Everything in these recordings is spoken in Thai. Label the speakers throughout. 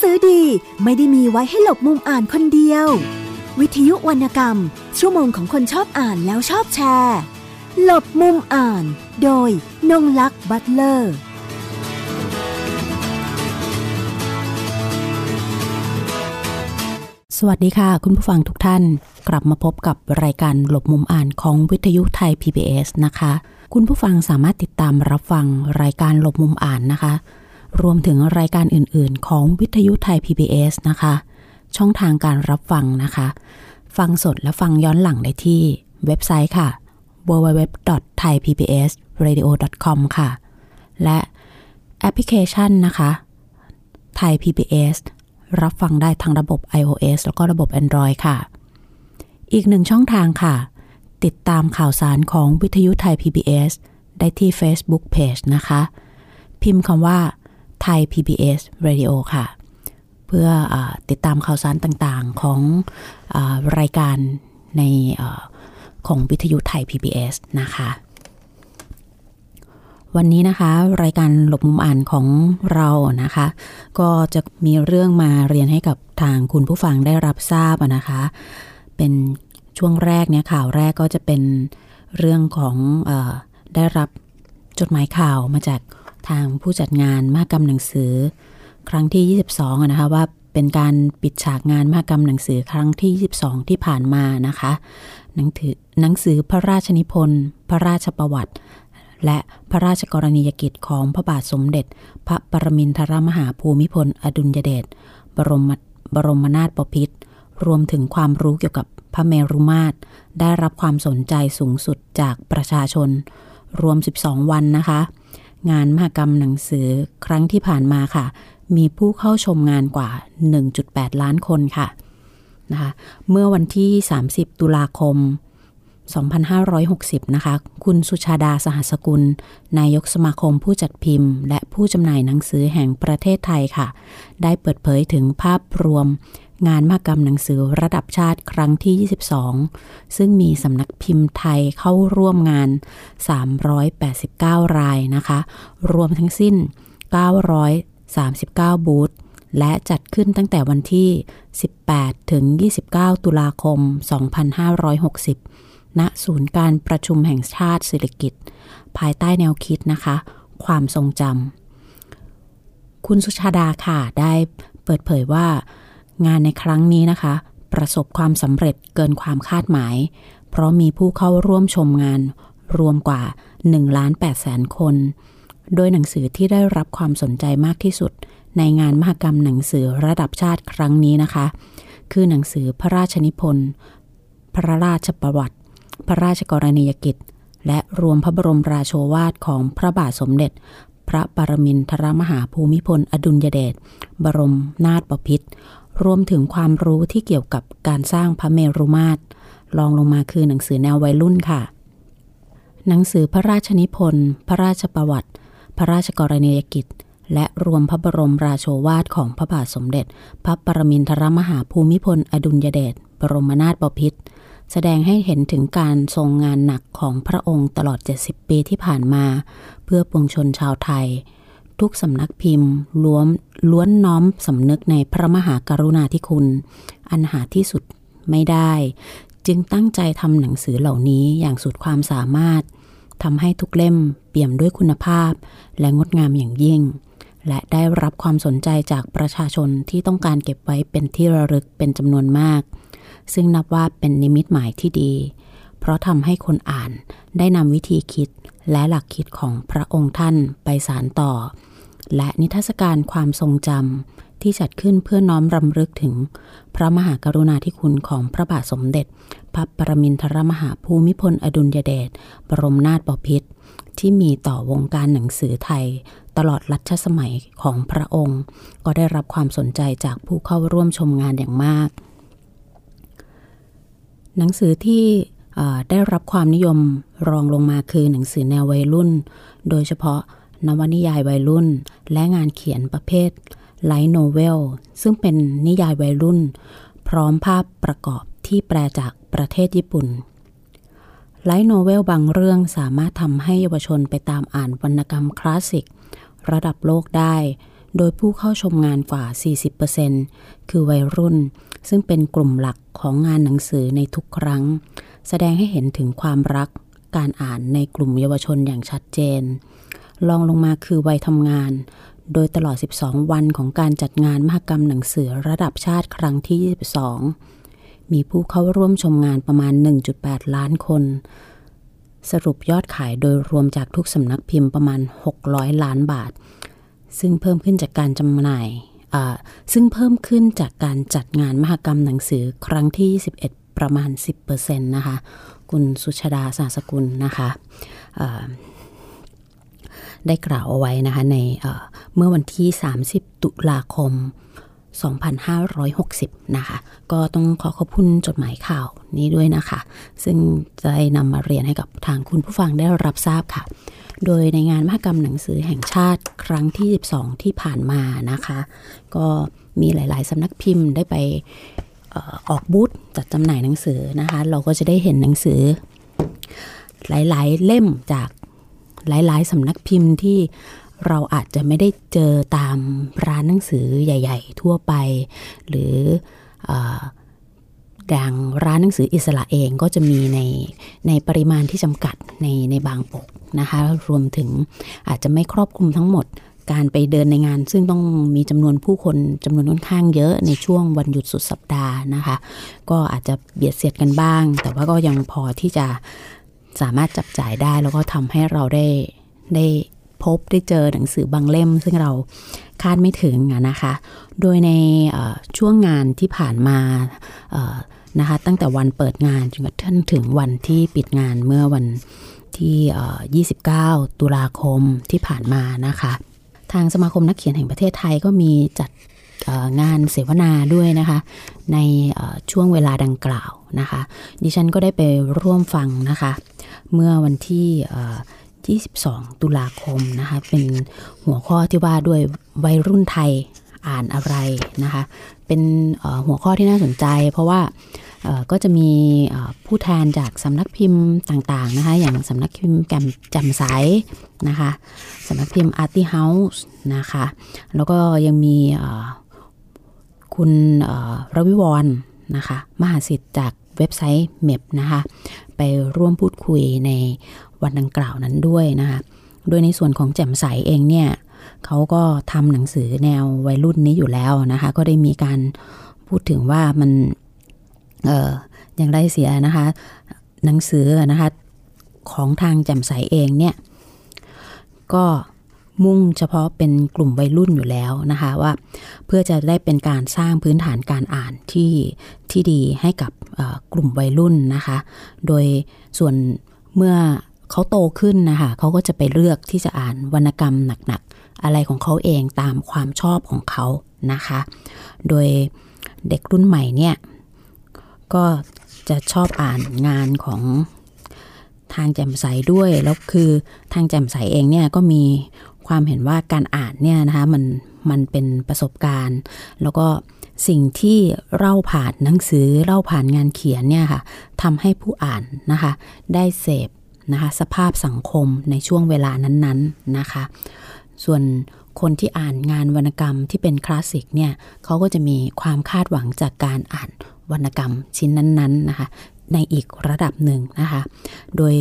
Speaker 1: สือดีไม่ได้มีไว้ให้หลบมุมอ่านคนเดียว วิทยุวรรณกรรม ชั่วโมงของคนชอบอ่านแล้วชอบแชร์ หลบมุมอ่าน โดยนงลักษ์บัตเลอร์
Speaker 2: สวัสดีค่ะ คุณผู้ฟังทุกท่านกลับมาพบกับรายการหลบมุมอ่านของวิทยุไทย PBS นะคะ คุณผู้ฟังสามารถติดตามรับฟังรายการหลบมุมอ่านนะคะ รวมถึงรายการอื่น ๆ ของวิทยุไทย PBS นะคะ ช่องทางการรับฟังนะคะ ฟังสดและฟังย้อนหลังได้ที่เว็บไซต์ค่ะ www.thaipbsradio.com ค่ะ และแอปพลิเคชันนะคะ ไทย PBS รับฟังได้ทั้งระบบ iOS แล้วก็ระบบ Android ค่ะ อีกหนึ่งช่องทางค่ะ ติดตามข่าวสารของวิทยุไทย PBS ได้ที่ Facebook Page นะคะ พิมพ์คำว่า ไทย PBS Radio ค่ะ เพื่ออติดตามข่าวสารต่างๆของอรายการในอของวิทยุไทย PBS นะคะ วันนี้นะคะรายการหลบมุมอ่านของเรานะคะ ก็จะมีเรื่องมาเรียนให้กับทางคุณผู้ฟังได้รับทราบนะคะ เป็นช่วงแรกเนี่ยข่าวแรกก็จะเป็นเรื่องของอได้รับจดหมายข่าวมาจาก ทางผู้จัดงานมหกรรมหนังสือ ครั้งที่ 22นะคะว่าเป็นการปิดฉากงานมหกรรมหนังสือครั้งที่ 22 ที่ผ่านมานะคะหนังถือหนังสือพระราชนิพนธ์พระราชประวัติ และพระราชกรณียกิจของพระบาทสมเด็จ พระปรมินทรมหาภูมิพล อดุลยเดชบรมบรมนาถบพิตรรวมถึงความรู้เกี่ยวกับพระเมรุมาตรได้รับความสนใจสูงสุดจากประชาชน รวม 12 วันนะคะ งานมหกรรมหนังสือครั้งที่ผ่านมาค่ะ มีผู้เข้าชมงานกว่า 1.8 ล้านคนค่ะนะคะเมื่อวันที่ 30 ตุลาคม 2560 นะคะ คุณสุชาดาสหัสกุล นายกสมาคมผู้จัดพิมพ์ และผู้จำหน่ายหนังสือแห่งประเทศไทยค่ะ ได้เปิดเผยถึงภาพรวม งานมหกรรมหนังสือระดับชาติครั้งที่ 22 ซึ่งมีสำนักพิมพ์ไทยเข้าร่วมงาน 389 รายนะคะ รวมทั้งสิ้น 939 บูธและจัดขึ้นตั้งแต่วันที่ 18 ถึง 29 ตุลาคม 2560 ณ ศูนย์การประชุมแห่งชาติศิริกิตภายใต้แนวคิดนะคะ ความทรงจำคุณสุชาดาค่ะ ได้เปิดเผยว่า งานในครั้งนี้นะคะ ประสบความสำเร็จเกินความคาดหมาย เพราะมีผู้เข้าร่วมชมงาน รวมกว่า1ล้าน8แสนคน โดยหนังสือที่ได้รับความสนใจมากที่สุด ในงานมหกรรมหนังสือระดับชาติครั้งนี้นะคะ คือหนังสือพระราชนิพนธ์ พระราชประวัติ พระราชกรณียกิจ และรวมพระบรมราโชวาทของพระบาทสมเด็จพระปรมินทรมหาภูมิพล อดุลยเดช บรมนาถบพิตร รวมถึงความรู้ที่เกี่ยวกับการสร้างพระเมรุมาตรลองลงมาคือหนังสือแนววัยรุ่นค่ะ หนังสือพระราชนิพนธ์ พระราชประวัติ พระราชกรณียกิจ และรวมพระบรมราโชวาทของพระบาทสมเด็จ พระปรมินทรมหาภูมิพล อดุลยเดช บรมนาถบพิตรแสดงให้เห็นถึงการทรงงานหนักของพระองค์ตลอด 70 ปีที่ผ่านมา เพื่อปวงชนชาวไทย ทุกสำนักพิมพ์ล้วนล้วนน้อมสำนึกในพระมหากรุณาธิคุณ อันหาที่สุดไม่ได้ จึงตั้งใจทำหนังสือเหล่านี้อย่างสุดความสามารถทำให้ทุกเล่มเปี่ยมด้วยคุณภาพ และงดงามอย่างยิ่ง และได้รับความสนใจจากประชาชนที่ต้องการเก็บไว้เป็นที่ระลึกเป็นจำนวนมาก ซึ่งนับว่าเป็นนิมิตหมายที่ดี เพราะทำให้คนอ่านได้นำวิธีคิดและหลักคิดของพระองค์ท่านไปสารต่อ และนิทรรศการความทรงจำที่จัดขึ้นเพื่อน้อมรำลึกถึง พระมหากรุณาธิคุณของพระบาทสมเด็จ พระปรมินทรมหาภูมิพลอดุลยเดชบรมนาถบพิตรที่มีต่อวงการหนังสือไทย ตลอดรัชสมัยของพระองค์ ก็ได้รับความสนใจจากผู้เข้าร่วมชมงานอย่างมาก หนังสือที่ได้รับความนิยมรองลงมาคือหนังสือแนววัยรุ่น โดยเฉพาะ นวนิยายวัยรุ่น และงานเขียนประเภท light novel ซึ่งเป็นนิยายวัยรุ่น พร้อมภาพประกอบที่แปลจากประเทศญี่ปุ่น light novel บางเรื่องสามารถทำให้เยาวชนไปตามอ่านวรรณกรรมคลาสสิก ระดับโลกได้ โดยผู้เข้าชมงานกว่า 40%คือวัยรุ่น ซึ่งเป็นกลุ่มหลักของงานหนังสือในทุกครั้ง แสดงให้เห็นถึงความรักการอ่านในกลุ่มเยาวชนอย่างชัดเจน ลองลงมาคือวัยทำงาน โดยตลอด 12 วันของการจัดงานมหกรรมหนังสือระดับชาติครั้งที่ 22 มีผู้เข้าร่วมชมงานประมาณ 1.8 ล้านคน สรุปยอดขายโดยรวมจากทุกสำนักพิมพ์ประมาณ 600 ล้านบาท ซึ่งเพิ่มขึ้นจากการจำหน่ายซึ่งเพิ่มขึ้นจากการจัดงานมหกรรมหนังสือครั้งที่21ประมาณ 10%นะคะ คุณสุชาดาสาสกุลนะคะ ได้กล่าวเอาไว้นะคะในเมื่อวันที่ 30 ตุลาคม 2560 นะคะ ก็ต้องขอขอบคุณจดหมายข่าวนี้ด้วยนะคะ ซึ่งจะนำมาเรียนให้กับทางคุณผู้ฟังได้รับทราบค่ะ โดยในงานมหกรรมหนังสือแห่งชาติครั้งที่ 12 ที่ผ่านมานะคะ ก็มีหลาย ๆสำนักพิมพ์ได้ไปออกบูธจัดจำหน่ายหนังสือนะคะ เราก็จะได้เห็นหนังสือหลาย ๆ เล่มจาก หลาย ๆสำนักพิมพ์ที่เราอาจจะไม่ได้เจอตามร้านหนังสือใหญ่ ๆ ทั่วไป หรือดังร้านหนังสืออิสระเองก็จะมีในในปริมาณที่จำกัดในในบางปกนะคะ รวมถึงอาจจะไม่ครอบคลุมทั้งหมดการไปเดินในงาน ซึ่งต้องมีจำนวนผู้คนจำนวนค่อนข้างเยอะในช่วงวันหยุดสุดสัปดาห์นะคะ ก็อาจจะเบียดเสียดกันบ้าง แต่ว่าก็ยังพอที่จะ สามารถจับจ่ายได้แล้วก็ทำให้เราได้ได้พบได้เจอหนังสือบางเล่ม ซึ่งเราคาดไม่ถึงนะคะ โดยในช่วงงานที่ผ่านมานะคะตั้งแต่วันเปิดงานจนกระทั่งถึงวันที่ปิดงานเมื่อวันที่ 29 ตุลาคมที่ผ่านมานะคะ ทางสมาคมนักเขียนแห่งประเทศไทยก็มีจัดงานเสวนาด้วยนะคะ ในช่วงเวลาดังกล่าวนะคะ ดิฉันก็ได้ไปร่วมฟังนะคะ เมื่อวันที่22 ตุลาคมนะคะ เป็นหัวข้อที่ว่าด้วยวัยรุ่นไทยอ่านอะไรนะคะ เป็นหัวข้อที่น่าสนใจ เพราะว่าก็จะมีผู้แทนจากสำนักพิมพ์ต่างๆนะคะ อย่างสำนักพิมพ์แกมจำสายนะคะสำนักพิมพ์ Arty House นะคะ แล้วก็ยังมีคุณระวิวรนนะคะ มหาสิทธิ์จาก เว็บไซต์เมบนะคะ ไปร่วมพูดคุยในวันดังกล่าวนั้นด้วยนะคะ โดยในส่วนของแจ่มใสเองเนี่ยเขาก็ทำหนังสือแนววัยรุ่นนี้อยู่แล้วนะคะ ก็ได้มีการพูดถึงว่ามันเอออย่างไรเสียนะคะ หนังสือนะคะของทางแจ่มใสเองเนี่ย ก็มุ่งเฉพาะเป็นกลุ่มวัยรุ่นอยู่แล้วนะคะว่า เพื่อจะได้เป็นการสร้างพื้นฐานการอ่านที่ที่ดีให้กับ กลุ่มวัยรุ่นนะคะ โดยส่วนเมื่อเขาโตขึ้นนะคะเขาก็จะไปเลือกที่จะอ่านวรรณกรรมหนักๆ อะไรของเขาเองตามความชอบของเขานะคะ โดยเด็กรุ่นใหม่เนี่ย ก็จะชอบอ่านงานของทางแจ่มใสด้วย แล้วคือทางแจ่มใสเองเนี่ยก็มีความเห็นว่าการอ่านเนี่ยนะคะมันมันเป็นประสบการณ์ แล้วก็ สิ่งที่เล่าผ่านหนังสือเล่าผ่านงานเขียนเนี่ยค่ะทำให้ผู้อ่านนะคะได้เสพนะคะสภาพสังคมในช่วงเวลานั้นๆนะคะ ส่วนคนที่อ่านงานวรรณกรรมที่เป็นคลาสสิกเนี่ยเขาก็จะมีความคาดหวังจากการอ่านวรรณกรรมชิ้นนั้นๆนะคะ ในอีกระดับหนึ่งนะคะ โดย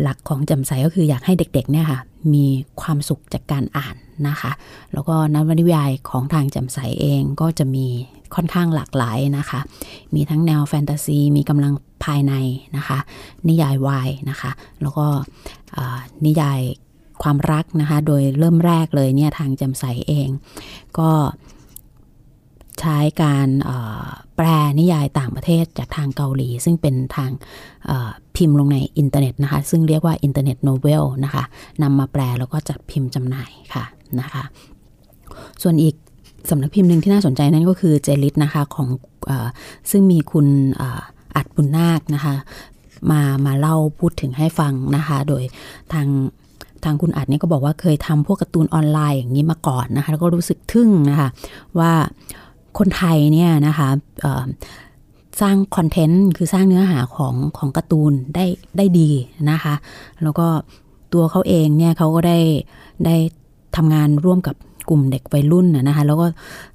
Speaker 2: หลักของจำใสก็คืออยากให้เด็กๆเนี่ยค่ะมีความสุขจากการอ่าน นะคะ แล้วก็นวนิยายของทางจำใสเองก็จะมีค่อนข้างหลากหลายนะคะ มีทั้งแนวแฟนตาซี มีกำลังภายในนะคะ นิยายวายนะคะ แล้วก็นิยายความรักนะคะ โดยเริ่มแรกเลยเนี่ยทางจำใสเอง ก็ใช้การแปลนิยายต่างประเทศจากทางเกาหลี ซึ่งเป็นทางพิมพ์ลงในอินเทอร์เน็ตนะคะ ซึ่งเรียกว่า internet novel นะคะนำมาแปลแล้วก็จัดพิมพ์จำหน่ายค่ะ นะคะ ส่วนอีกสำนักพิมพ์หนึ่งที่น่าสนใจนั่นก็คือ J-Lit นะคะของอซึ่งมีคุณอัดบุญนาคนะคะ มามาเล่าพูดถึงให้ฟังนะคะ โดยทางทางคุณอัดเนี่ยก็บอกว่าเคยทำพวกการ์ตูนออนไลน์อย่างนี้มาก่อนนะคะแล้วก็รู้สึกทึ่งนะคะ ว่าคนไทยเนี่ยนะคะสร้างคอนเทนต์คือสร้างเนื้อหาของของการ์ตูนได้ได้ดีนะคะ แล้วก็ตัวเขาเองเนี่ยเขาก็ได้ได้ ทำงานร่วมกับกลุ่มเด็กวัยรุ่นนะคะแล้วก็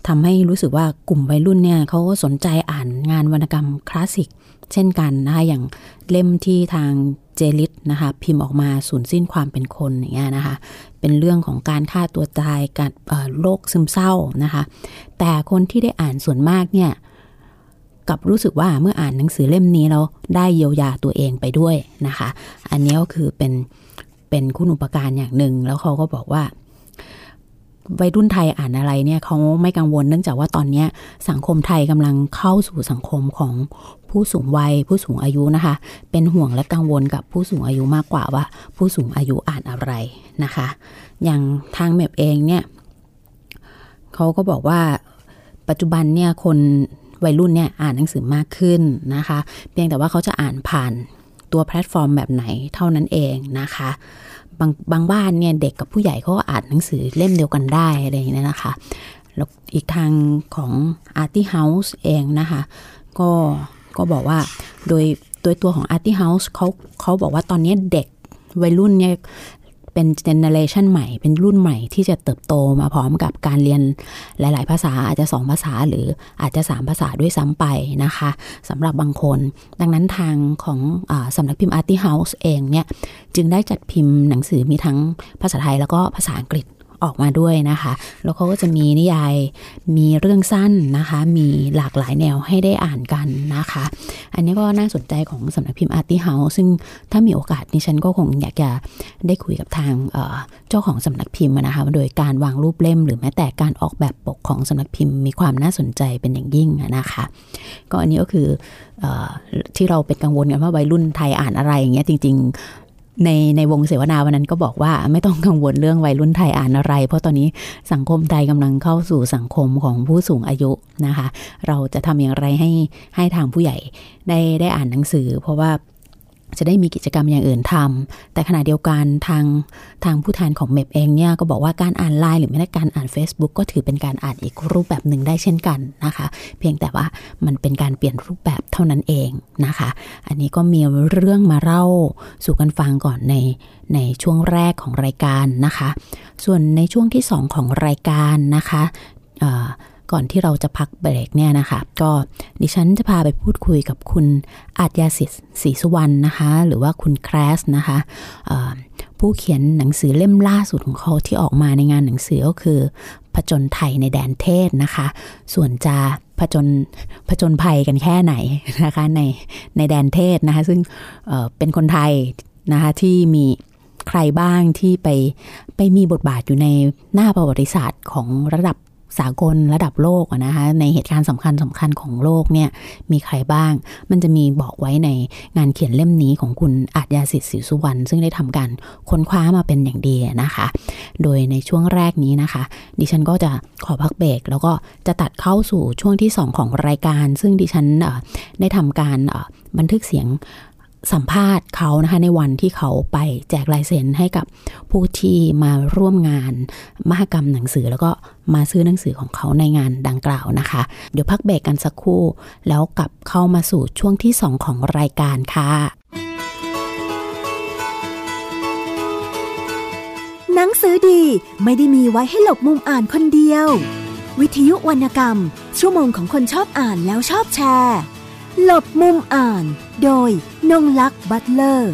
Speaker 2: ทำให้รู้สึกว่ากลุ่มวัยรุ่นเนี่ยเขาก็สนใจอ่านงานวรรณกรรมคลาสสิก เช่นกันนะคะอย่างเล่มที่ทางเจลิตนะคะพิมพ์ออกมาสูญสิ้นความเป็นคนอย่างเงี้ยนะคะเป็นเรื่องของการฆ่าตัวตายการโรคซึมเศร้านะคะแต่คนที่ได้อ่านส่วนมากเนี่ยกับรู้สึกว่าเมื่ออ่านหนังสือเล่มนี้แล้วได้เยียวยาตัวเองไปด้วยนะคะ อันนี้ก็คือเป็นเป็นคุณอุปการอย่างหนึ่งแล้วเขาก็บอกว่า วัยรุ่นไทยอ่านอะไรเนี่ยเขาไม่กังวลเนื่องจากว่าตอนนี้สังคมไทยกำลังเข้าสู่สังคมของผู้สูงวัยผู้สูงอายุนะคะ เป็นห่วงและกังวลกับผู้สูงอายุมากกว่าว่า ผู้สูงอายุอ่านอะไรนะคะ อย่างทางเมบเองเนี่ยเขาก็บอกว่าปัจจุบันเนี่ยคนวัยรุ่นเนี่ยอ่านหนังสือมากขึ้นนะคะ เพียงแต่ว่าเขาจะอ่านผ่านตัวแพลตฟอร์มแบบไหนเท่านั้นเองนะคะ บางบางบ้านเนี่ยเด็กกับผู้ใหญ่เขาก็อ่านหนังสือเล่มเดียวกันได้อะไรอย่างนี้นะคะแล้วอีกทางของ Artie House เองนะคะ ก็ก็บอกว่าโดยโดยตัวของ Artie House เขาเขาบอกว่าตอนนี้เด็กวัยรุ่นเนี่ย เป็นเจเนเรชันใหม่ เป็นรุ่นใหม่ที่จะเติบโตมาพร้อมกับการเรียนหลาย ๆ ภาษาอาจจะสองภาษาหรืออาจจะสามภาษาด้วยซ้ำไปนะคะสำหรับบางคน ดังนั้นทางของอสำนักพิมพ์ Artie House เองเนี่ย จึงได้จัดพิมพ์หนังสือมีทั้งภาษาไทยแล้วก็ภาษาอังกฤษ ออกมาด้วยนะคะ แล้วเขาก็จะมีนิยายมีเรื่องสั้นนะคะ มีหลากหลายแนวให้ได้อ่านกันนะคะ อันนี้ก็น่าสนใจของสำนักพิมพ์ Artie House ซึ่งถ้ามีโอกาสนี่ฉันก็คงอยากจะได้คุยกับทางเจ้าของสำนักพิมพ์นะคะ โดยการวางรูปเล่ม หรือแม้แต่การออกแบบปกของสำนักพิมพ์มีความน่าสนใจเป็นอย่างยิ่งนะคะ ก็อันนี้ก็คืออที่เราเป็นกังวลกันว่าวัยรุ่นไทยอ่านอะไรอย่างเงี้ยจริง ในในวงเสวนาวันนั้นก็บอกว่าไม่ต้องกังวลเรื่องวัยรุ่นไทยอ่านอะไร เพราะตอนนี้สังคมไทยกำลังเข้าสู่สังคมของผู้สูงอายุนะคะ เราจะทำอย่างไรให้ให้ทางผู้ใหญ่ได้ได้อ่านหนังสือ เพราะว่า จะได้มีกิจกรรมอย่างอื่นทำแต่ขณะเดียวกันทางทางผู้แทนของเมบเองเนี่ยก็บอกว่าการอ่านไลน์หรือแม้แต่การอ่าน Facebook ก็ถือเป็นการอ่านอีกรูปแบบหนึ่งได้เช่นกันนะคะ เพียงแต่ว่ามันเป็นการเปลี่ยนรูปแบบเท่านั้นเองนะคะ อันนี้ก็มีเรื่องมาเล่าสู่กันฟังก่อนในในช่วงแรกของรายการนะคะ ส่วนในช่วงที่ 2 ของรายการนะคะ ก่อนที่เราจะพักเบรกเนี่ยนะคะ ก็ดิฉันจะพาไปพูดคุยกับคุณอาจยาสิทธิ์ศรีสุวรรณนะคะ หรือว่าคุณแครสนะคะผู้เขียนหนังสือเล่มล่าสุดของเขาที่ออกมาในงานหนังสือก็คือผจญไทยในแดนเทศนะคะ ส่วนจะผจญผจญภัยกันแค่ไหนนะคะในในแดนเทศนะคะ ซึ่งเเป็นคนไทยนะคะที่มีใครบ้างที่ไปไปมีบทบาทอยู่ในหน้าประวัติศาสตร์ของระดับ สากลระดับโลกนะคะในเหตุการณ์สำคัญสำคัญของโลกเนี่ยมีใครบ้าง มันจะมีบอกไว้ในงานเขียนเล่มนี้ของคุณอาจยาสิทธิ์ศรีสุวรรณซึ่งได้ทำการค้นคว้ามาเป็นอย่างดีนะคะ โดยในช่วงแรกนี้นะคะ ดิฉันก็จะขอพักเบรกแล้วก็จะตัดเข้าสู่ช่วงที่ 2 ของรายการ ซึ่งดิฉันได้ทำการบันทึกเสียงสัมภาษณ์เขานะคะในวันที่เขาไปแจกลายเซ็นให้กับผู้ ที่มาร่วมงานมหกรรมหนังสือ แล้วก็มาซื้อหนังสือของเขาในงานดังกล่าวนะคะ เดี๋ยวพักเบรกกันสักครู่ แล้วกลับเข้ามาสู่ช่วงที่ 2 ของรายการค่ะ
Speaker 1: หนังสือดีไม่ได้มีไว้ให้หลบมุมอ่านคนเดียว วิทยุวรรณกรรม ชั่วโมงของคนชอบอ่านแล้วชอบแชร์ หลบมุมอ่าน โดยนงลักษ์บัตเลอร์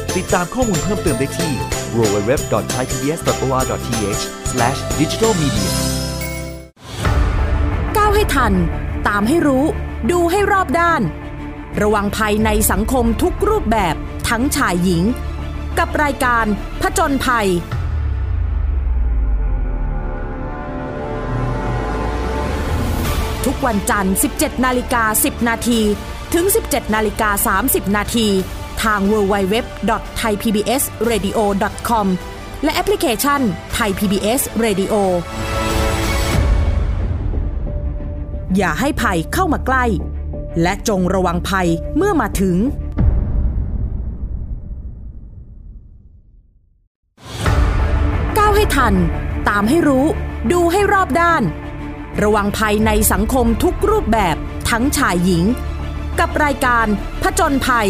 Speaker 3: ติดตามข้อมูลเพิ่มเติมได้ที่ www.thaipbs.or.th/digitalmedia
Speaker 4: ก้าวให้ทัน ตามให้รู้ ดูให้รอบด้าน ระวังภัยในสังคมทุกรูปแบบทั้งชายหญิง กับรายการผจญภัยทุกวันจันทร์ 17 นาฬิกา 10 นาที ถึง 17 นาฬิกา 30 นาที ทาง www.thaipbsradio.com และแอปพลิเคชันไทย PBS Radio อย่าให้ภัยเข้ามาใกล้ และจงระวังภัยเมื่อมาถึง ก้าวให้ทัน ตามให้รู้ ดูให้รอบด้าน ระวังภัยในสังคมทุกรูปแบบทั้งชายหญิง กับรายการผจญภัย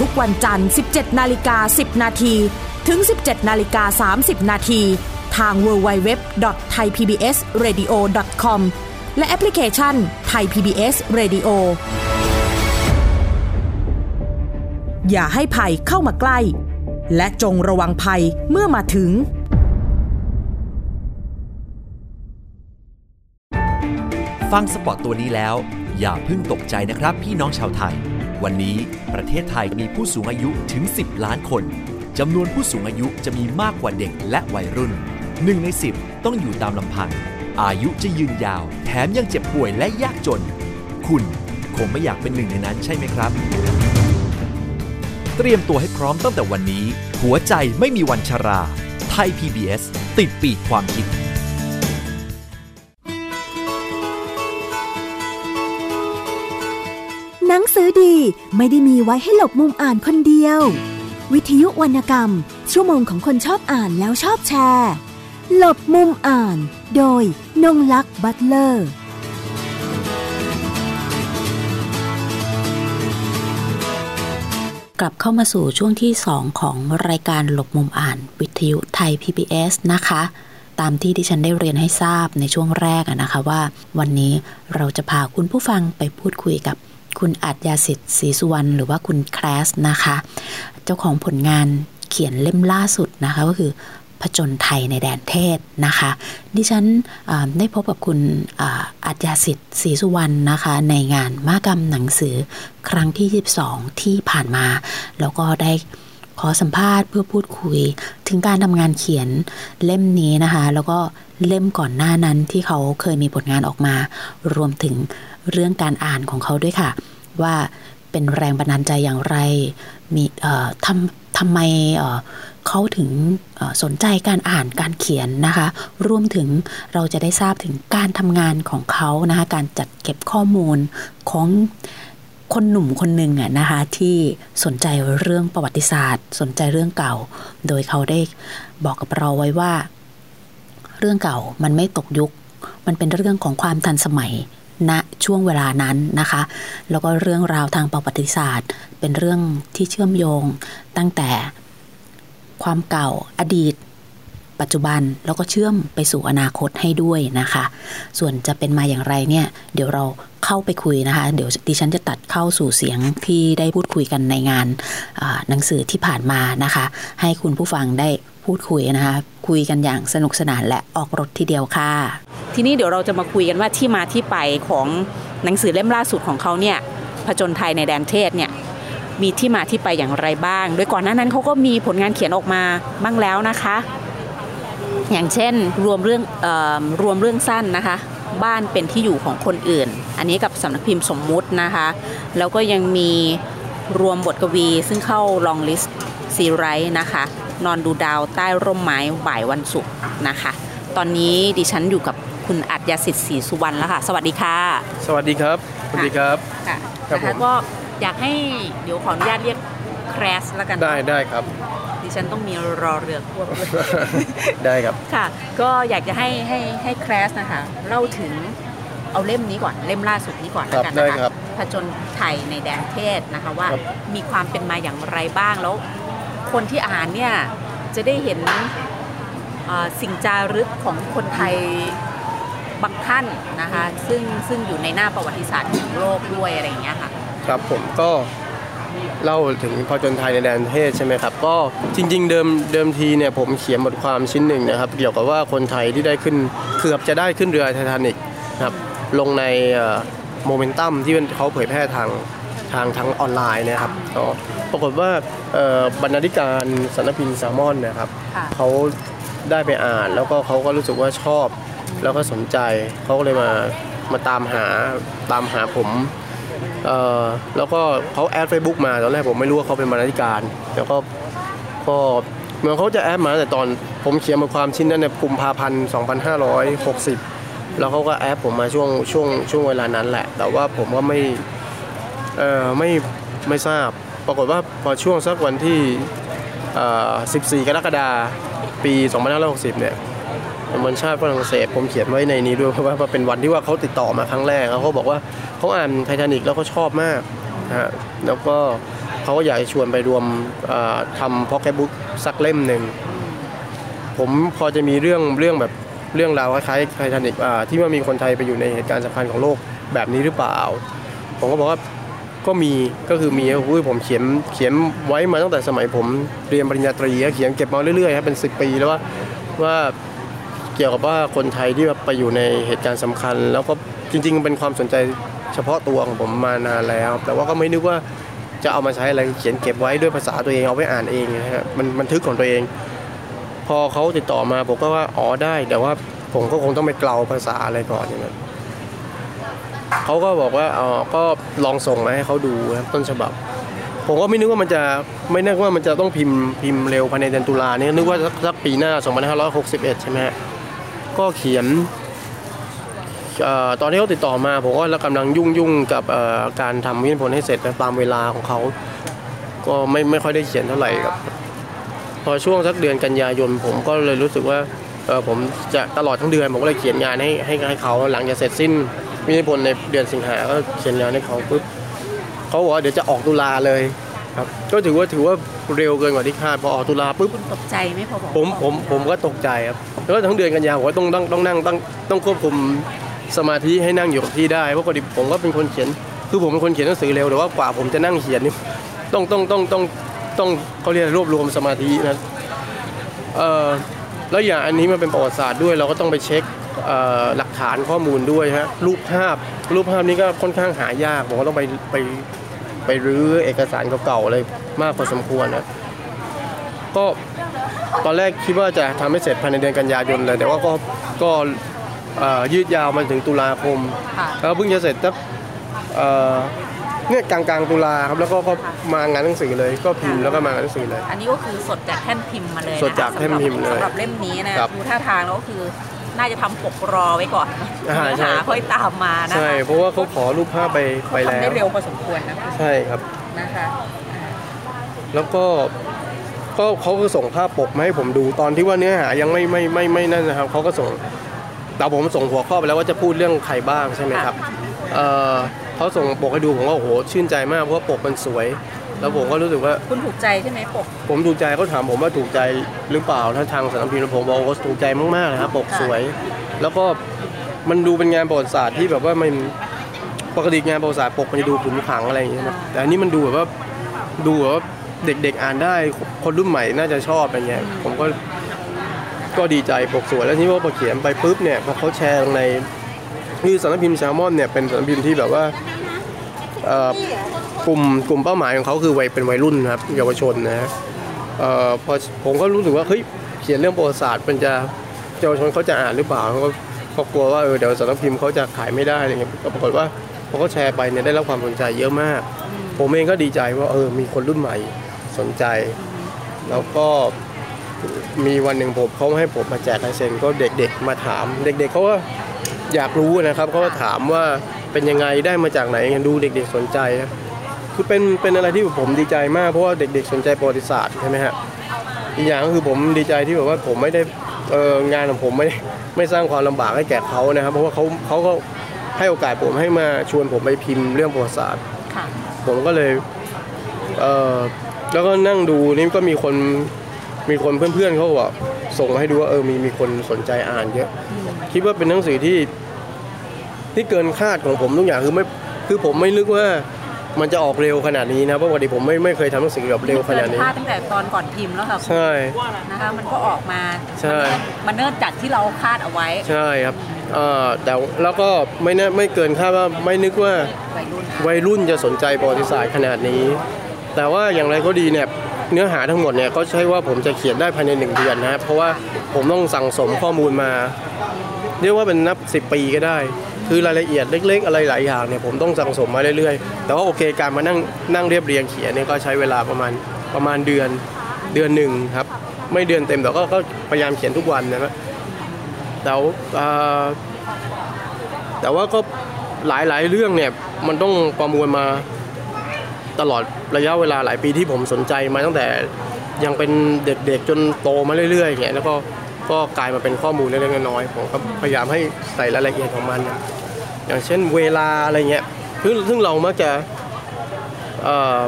Speaker 4: ทุกวันจันทร์ 17 นาฬิกา 10 นาที ถึง 17 นาฬิกา 30 นาที ทาง www.thaipbsradio.com และแอปพลิเคชัน Thai PBS Radio อย่าให้ภัยเข้ามาใกล้ และจงระวังภัยเมื่อมาถึง
Speaker 3: ฟังสปอตตัวนี้แล้ว อย่าเพิ่งตกใจนะครับพี่น้องชาวไทย วันนี้ประเทศไทยมีผู้สูงอายุถึง 10 ล้านคนจำนวนผู้สูงอายุจะมีมากกว่าเด็กและวัยรุ่นหนึ่งใน 10 ต้องอยู่ตามลำพัง อายุจะยืนยาว แถมยังเจ็บป่วยและยากจน คุณคงไม่อยากเป็นหนึ่งในนั้นใช่ไหมครับ เตรียมตัวให้พร้อมตั้งแต่วันนี้ หัวใจไม่มีวันชรา ไทย PBS ติดปีกความคิด
Speaker 1: อดีไม่ได้มีไว้ให้หลบมุมอ่านคนเดียว วิทยุวรรณกรรม ชั่วโมงของคนชอบอ่านแล้วชอบแชร์ หลบมุมอ่าน โดยนงลักษ์บัตเลอร์
Speaker 2: กลับเข้ามาสู่ช่วงที่ 2 ของรายการหลบมุมอ่าน วิทยุไทย PBS นะคะ ตามที่ที่ฉันได้เรียนให้ทราบในช่วงแรกนะคะว่า วันนี้เราจะพาคุณผู้ฟังไปพูดคุยกับ คุณอัจยาสิทธิ์ศรีสุวรรณหรือว่าคุณแคลสนะคะ เจ้าของผลงานเขียนเล่มล่าสุดนะคะก็คือผจญไทยในแดนเทศนะคะ ดิฉันได้พบกับคุณอาอัจยาสิทธิ์ศรีสุวรรณนะคะ ในงานมากรรมหนังสือครั้งที่ 22 ที่ผ่านมา แล้วก็ได้ขอสัมภาษณ์เพื่อพูดคุยถึงการทำงานเขียนเล่มนี้นะคะ แล้วก็เล่มก่อนหน้านั้นที่เขาเคยมีผลงานออกมา รวมถึงเรื่องการอ่านของเขาด้วยค่ะ ว่าเป็นแรงบันดาลใจอย่างไร มีเอ่อทำทำไมเขาถึงสนใจการอ่านการเขียนนะคะรวมถึงเราจะได้ทราบถึงการทำงานของเขานะคะการจัดเก็บข้อมูลของคนหนุ่มคนหนึ่งอะนะคะที่สนใจเรื่องประวัติศาสตร์ สนใจเรื่องเก่า โดยเขาได้บอกกับเราไว้ว่า เรื่องเก่ามันไม่ตกยุค มันเป็นเรื่องของความทันสมัย ณช่วงเวลานั้นนะคะ แล้วก็เรื่องราวทางประวัติศาสตร์ เป็นเรื่องที่เชื่อมโยงตั้งแต่ความเก่าอดีต ปัจจุบันแล้วก็เชื่อมไปสู่อนาคตให้ด้วยนะคะ ส่วนจะเป็นมาอย่างไรเนี่ย เดี๋ยวเราเข้าไปคุยนะคะ เดี๋ยวดิฉันจะตัดเข้าสู่เสียงที่ได้พูดคุยกันในงานหนังสือที่ผ่านมานะคะ ให้คุณผู้ฟังได้พูดคุยนะคะ คุยกันอย่างสนุกสนานและออกรถทีเดียวค่ะ
Speaker 5: ทีนี้เดี๋ยวเราจะมาคุยกันว่าที่มาที่ไปของหนังสือเล่มล่าสุดของเขาเนี่ยผจญไทยในแดนเทศเนี่ยมีที่มาที่ไปอย่างไรบ้าง โดยก่อนหน้านั้นเขาก็มีผลงานเขียนออกมาบ้างแล้วนะคะ อย่างเช่นรวมเรื่องออรวมเรื่องสั้นนะคะ บ้านเป็นที่อยู่ของคนอื่น อันนี้กับสำนักพิมพ์สมมุตินะคะ แล้วก็ยังมีรวมบทกวีซึ่งเข้าลองลิสต์ซีไรต์นะคะ นอนดูดาวใต้ร่มไม้บ่ายวันศุกร์นะคะ ตอนนี้ดิฉันอยู่กับ คุณอัจยสิทธิ์ศรีสุวรรณแล้วค่ะ สวัสดีค่ะ
Speaker 6: สวัสดีครับ สวัสดีครับ
Speaker 5: ค่ะ
Speaker 6: ครับ
Speaker 5: นะ
Speaker 6: ผ
Speaker 5: คะ
Speaker 6: ม
Speaker 5: ก็อยากให้เดี๋ยวขออนุญาตเรียกแครสแล้วกัน
Speaker 6: ได้ได้ครับ
Speaker 5: ดิฉันต้องมีรอเรือควบด้วย
Speaker 6: ได้ครับ
Speaker 5: ค่ะ ก็อยากจะให้ให้ให้แครสนะคะเล่าถึงเอาเล่มนี้ก่อนเล่มล่าสุดนี้ก่อน
Speaker 6: ครับ
Speaker 5: แล้วกัน
Speaker 6: ได้
Speaker 5: นะคะ
Speaker 6: ครับ
Speaker 5: ผจญไทยในแดนเทศนะคะว่า
Speaker 6: ครับ
Speaker 5: มีความเป็นมาอย่างไรบ้างแล้ว คนที่อ่านเนี่ยจะได้เห็นเอ่อสิ่งจารึกของคนไทย บางท่านนะคะซึ่งซึ่งอยู่ในหน้าประวัติศาสตร์ของโลกด้วยอะไรอย่างเงี้ยค่ะ
Speaker 6: ครับผมก็เล่าถึงพอจนไทยในแดนเทศใช่ไหมครับ ก็จริง ๆ เดิมเดิมทีเนี่ยผมเขียนบทความชิ้นหนึ่งนะครับ เกี่ยวกับว่าคนไทยที่ได้ขึ้นเกือบจะได้ขึ้นเรือไททานิกนะครับลงในโมเมนตัมที่เขาเผยแพร่ทางทางทางออนไลน์นะครับก็ปรากฏว่าเอ่อบรรณาธิการสำนักพิมพ์แซลมอนเนะครับ
Speaker 5: ค่ะ
Speaker 6: เขาได้ไปอ่านแล้วก็เขาก็รู้สึกว่าชอบ แล้วก็สนใจเขาก็เลยมามาตามหาตามหาผมเอ่อแล้วก็เขาแอดเฟซบุ๊กมาตอนแรกผมไม่รู้ว่าเขาเป็นบรรณาธิการ แล้วก็ก็เหมือนเขาจะแอดมาตั้งแต่ตอนผมเขียนบทความชิ้นนั้นในกุมภาพันธ์2560 แล้วเขาก็แอดผมมาช่วงช่วงช่วงเวลานั้นแหละ แต่ว่าผมก็ไม่เอ่อไม่ไม่ทราบ ปรากฏว่าพอช่วงสักวันที่เอ่อ14 กรกฎาคม ปี 2560 เนี่ย วันชาติฝรั่งเศสผมเขียนไว้ในนี้ด้วยเพราะว่าเป็นวันที่ว่าเขาติดต่อมาครั้งแรกแล้วเขาบอกว่าเขาอ่านไททานิกแล้วเขาชอบมากนะฮะแล้วก็เขาก็อยากจะชวนไปรวมทำพ็อกเก็ตบุ๊กสักเล่มหนึ่งผมพอจะมีเรื่องเรื่องแบบเรื่องราวคล้ายๆไททานิกที่ว่ามีคนไทยไปอยู่ในเหตุการณ์สำคัญของโลกแบบนี้หรือเปล่า ผมก็บอกว่าก็มีก็คือมีอุ้ยผมเขียนเขียนไว้มาตั้งแต่สมัยผมเรียนปริญญาตรีเขียนเก็บมาเรื่อยๆครับเป็น10ปีแล้วว่าว่า เกี่ยวกับว่าคนไทยที่ไปอยู่ในเหตุการณ์สำคัญ แล้วก็จริง ๆ เป็นความสนใจเฉพาะตัวของผมมานานแล้ว แต่ว่าก็ไม่นึกว่าจะเอามาใช้อะไรเขียนเก็บไว้ด้วยภาษาตัวเองเอาไว้อ่านเองนะฮะมันบันทึกของตัวเอง พอเขาติดต่อมาผมก็ว่าอ๋อได้แต่ว่าผมก็คงต้องไปเกลาภาษาอะไรก่อนอย่างนั้นเขาก็บอกว่าอ๋อก็ลองส่งมาให้เขาดูครับต้นฉบับ ผมก็ไม่นึกว่ามันจะไม่นึกว่ามันจะต้องพิมพ์พิมพ์เร็วภายในเดือนตุลาเนี่ยนึกว่าสักสักปีหน้า 2561 ใช่ไหมฮะ ก็เขียนออตอนที่เขาติดต่อมาผมก็กำลังยุ่งยุ่งกับการทำวิทยผลให้เสร็จตามเวลาของเขาก็ไม่ไม่ค่อยได้เขียนเท่าไหร่ครับ พอช่วงสักเดือนกันยายนผมก็เลยรู้สึกว่าเออผมจะตลอดทั้งเดือนผมก็เลยเขียนงานให้ให้ให้เขาหลังจากเสร็จสิ้นวิทยผลในเดือนสิงหาก็เขียนงานให้เขาปุ๊บเขาบอกว่าเดี๋ยวจะออกตุลาเลย ครับก็ถือว่าถือว่าเร็วเกินกว่าที่คาดพอออกตุลาปุ๊บ
Speaker 5: คุณตกใจไหมพอบอก
Speaker 6: ผมผมผมก็ตกใจครับแล้วทั้งเดือนกันยาผมก็ต้องต้องต้องนั่งต้องต้องควบคุมสมาธิให้นั่งอยู่กับที่ได้เพราะปกติผมก็เป็นคนเขียน คือผมเป็นคนเขียนหนังสือเร็วแต่ว่ากว่าผมจะนั่งเขียนนี่ต้องต้องต้องต้องต้องเขาเรียกรวบรวมสมาธินะเอ่อแล้วอย่างอันนี้มันเป็นประวัติศาสตร์ด้วย เราก็ต้องไปเช็คเอ่อหลักฐานข้อมูลด้วยฮะรูปภาพรูปภาพนี้ก็ค่อนข้างหายากผมก็ต้องไปไป ไปรื้อเอกสารเก่าๆอะไรมากพอสมควรนะก็ตอนแรกคิดว่าจะทำให้เสร็จภายในเดือนกันยายนเลยแต่ว่าก็ก็เอ่อยืดยาวมาถึงตุลาคม
Speaker 5: ค่ะ
Speaker 6: แล้วเพิ่งจะเสร็จสักเอ่อเนี่ยกลางกลางๆตุลาครับแล้วก็ก็มางานหนังสือเลยก็พิมพ์แล้วก็มางานหนังสือเลย
Speaker 5: อันนี้ก็คือสดจากแท่นพิมพ์มาเลยนะคะ
Speaker 6: สดจากแท่นพิมพ์เลย
Speaker 5: สำหรับเล่มนี้นะครับดูท่าทางแล้วก็คือ น่าจะทำปกรอไว้ก่อน
Speaker 6: อ่าใช่
Speaker 5: เนื้อหาค่อยตามมานะคะ
Speaker 6: ใช่เพราะว่าเขาขอรูปภาพไปไป
Speaker 5: เขา
Speaker 6: แล้
Speaker 5: ทำได้
Speaker 6: ว
Speaker 5: เร็วพอสมควรนะคุณ
Speaker 6: ใช่ครับ
Speaker 5: นะคะ
Speaker 6: แล้วก็ก็เขาก็ส่งภาพปกมาให้ผมดูตอนที่ว่าเนื้อหายังไม่ไม่ไม่ไม่นั่นนะครับเขาก็ส่งแต่ผมส่งหัวข้อไปแล้วว่าจะพูดเรื่องใครบ้างใช่ไหมครับเอ่อเขาส่งปกให้ดูผมก็โอ้โหชื่นใจมากเพราะว่าปกมันสวย แล้วผมก็รู้สึกว่า
Speaker 5: คุณถูกใจใช่ไหมปก
Speaker 6: ผมถูกใจเขาถามผมว่าถูกใจหรือเปล่าถ้าทางสำนักพิมพ์ผมบอกว่าถูกใจมากๆเลยครับปก
Speaker 5: ค่ะ
Speaker 6: สวย แล้วก็มันดูเป็นงานประวัติศาสตร์ที่แบบว่ามันปกติงานประวัติศาสตร์ปกมันจะดูขึงขังอะไรอย่างเงี้ยนะแต่อันนี้มันดูแบบว่าดูแบบว่าเด็กๆอ่านได้คนรุ่นใหม่น่าจะชอบอะไรเงี้ยผมก็ก็ดีใจปกสวยแล้วที่ว่าพอเขียนไปปุ๊บเนี่ยพอเขาแชร์ลงในคือสำนักพิมพ์แซลมอนเนี่ยเป็นสำนักพิมพ์ที่แบบว่าเอ่อ กลุ่มกลุ่มเป้าหมายของเขาคือวัยเป็นวัยรุ่นครับเยาวชนนะฮะพอผมก็รู้สึกว่าเฮ้ยเขียนเรื่องประวัติศาสตร์มันจะเยาวชนเขาจะอ่านหรือเปล่าเขาก็กลัวว่าเออเดี๋ยวสำนักพิมพ์เขาจะขายไม่ได้อะไรเงี้ยก็ปรากฏว่าพอเขาแชร์ไปเนี่ยได้รับความสนใจเยอะมาก ผมเองก็ดีใจว่าเออมีคนรุ่นใหม่สนใจ แล้วก็มีวันหนึ่งผมเขาให้ผมมาแจกลายเซ็นก็เด็กๆมาถามเด็ก ๆเขาก็ อยากรู้นะครับเขาก็ถามว่าเป็นยังไงได้มาจากไหนดูเด็กๆสนใจนะคือเป็นเป็นอะไรที่ผมดีใจมากเพราะว่าเด็กๆสนใจประวัติศาสตร์ใช่ไหมฮะอีกอย่างก็คือผมดีใจที่แบบว่าผมไม่ได้เอองานของผมไม่ไม่สร้างความลำบากให้แก่เขานะครับ เพราะว่าเขาเขาก็ให้โอกาสผมให้มาชวนผมไปพิมพ์เรื่องประวัติศาสตร์
Speaker 5: ค่ะ
Speaker 6: ผมก็เลยเออแล้วก็นั่งดูนี่ก็มีคนมีคนเพื่อนๆเขาบอกส่งมาให้ดูว่าเออมีมีคนสนใจอ่านเยอะ คิดว่าเป็นหนังสือที่ ที่เกินคาดของผมทุกอย่างคือไม่คือผมไม่นึกว่ามันจะออกเร็วขนาดนี้นะเพราะปกติผมไม่ไม่เคยทำหนังสือแบบเร็วขนาดนี้
Speaker 5: เกิพลาดตั้งแต่ตอนก่อนพิมพ์แล้วค่ะคุณ
Speaker 6: ใช่
Speaker 5: นะคะมันก็ออกมา
Speaker 6: ใช่
Speaker 5: มันเนิ่นจากที่เราคาดเอาไว้
Speaker 6: ใช่ครับเอ่อแต่แล้วก็ไม่น่าไม่เกินคาดว่าไม่นึกว่า
Speaker 5: วัยรุ่น
Speaker 6: วัยรุ่นจะสนใจประวัติศาสตร์ขนาดนี้ แต่ว่าอย่างไรก็ดีเนี่ยเนื้อหาทั้งหมดเนี่ยก็ใช่ว่าผมจะเขียนได้ภายในหนึ่งเดือนนะครับเพราะว่าผมต้องสั่งสมข้อมูลมา เรียกว่าเป็นนับ 10 ปีก็ได้ คือรายละเอียดเล็ก ๆ อะไรหลายอย่างเนี่ยผมต้องสั่งสมมาเรื่อยๆ แต่ว่าโอเคการมานั่งนั่งเรียบเรียงเขียนเนี่ยก็ใช้เวลาประมาณประมาณเดือนเดือนหนึ่งครับ ไม่เดือนเต็มแต่ก็ก็พยายามเขียนทุกวันนะครับแต่ว่าเอ่อแต่ว่าก็หลายๆเรื่องเนี่ยมันต้องประมวลมาตลอดระยะเวลาหลายปีที่ผมสนใจมาตั้งแต่ยังเป็นเด็กๆจนโตมาเรื่อยๆอย่างเงี้ยแล้วก็ ก็กลายมาเป็นข้อมูลเล็กๆน้อยๆผมก็พยายามให้ใส่รายละเอียดของมันนะอย่างเช่นเวลาอะไรเงี้ยซึ่งซึ่งเรามักจะเอ่อ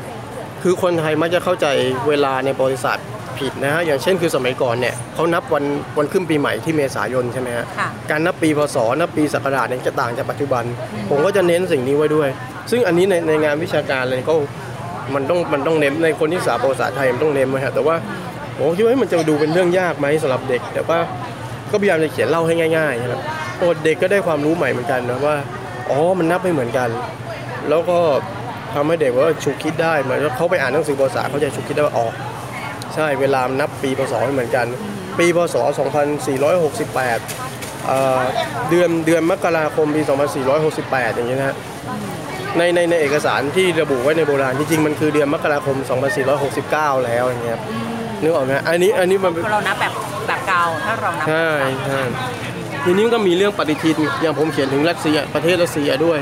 Speaker 6: คือคนไทยมักจะเข้าใจเวลาในประวัติศาสตร์ผิดนะฮะอย่างเช่นคือสมัยก่อนเนี่ยเขานับวันวันขึ้นปีใหม่ที่เมษายนใช่ไหมฮะ
Speaker 5: ค่ะ
Speaker 6: การนับปีพศนับปีศักราชเนี่ยจะต่างจากปัจจุบัน ผมก็จะเน้นสิ่งนี้ไว้ด้วย ซึ่งอันนี้ในในงานวิชาการเลยก็มันต้องมันต้องเน้นในคนที่ศึกษาประวัติศาสตร์ไทยมันต้องเน้นไว้ฮะแต่ว่า ผมคิดว่ามันจะดูเป็นเรื่องยากไหมสำหรับเด็ก แต่ว่าก็พยายามจะเขียนเล่าให้ง่ายๆนะครับโอ้เด็กก็ได้ความรู้ใหม่เหมือนกันนะว่าอ๋อมันนับไม่เหมือนกัน แล้วก็ทำให้เด็กว่าฉุกคิดได้เหมือนเขาไปอ่านหนังสือประวัติศาเขาจะฉุกคิดได้ว่าอ๋อใช่เวลามนับปีพศไม่เหมือนกัน ปีพศ 2468 เดือนเดือนมกราคมปี 2468 อย่างนี้นะฮะในในในเอกสารที่ระบุไว้ในโบราณจริงๆมันคือเดือนมกราคม 2469 แล้วอย่างเงี้ยครับ นึกออกไหมอันนี้อันนี้มัน
Speaker 5: เพราะเรานับแบบแบบเก่าถ้าเรานับ
Speaker 6: ใช่ใช่ทีนี้ก็มีเรื่องปฏิทินอย่างผมเขียนถึงรัสเซียประเทศรัสเซียด้วย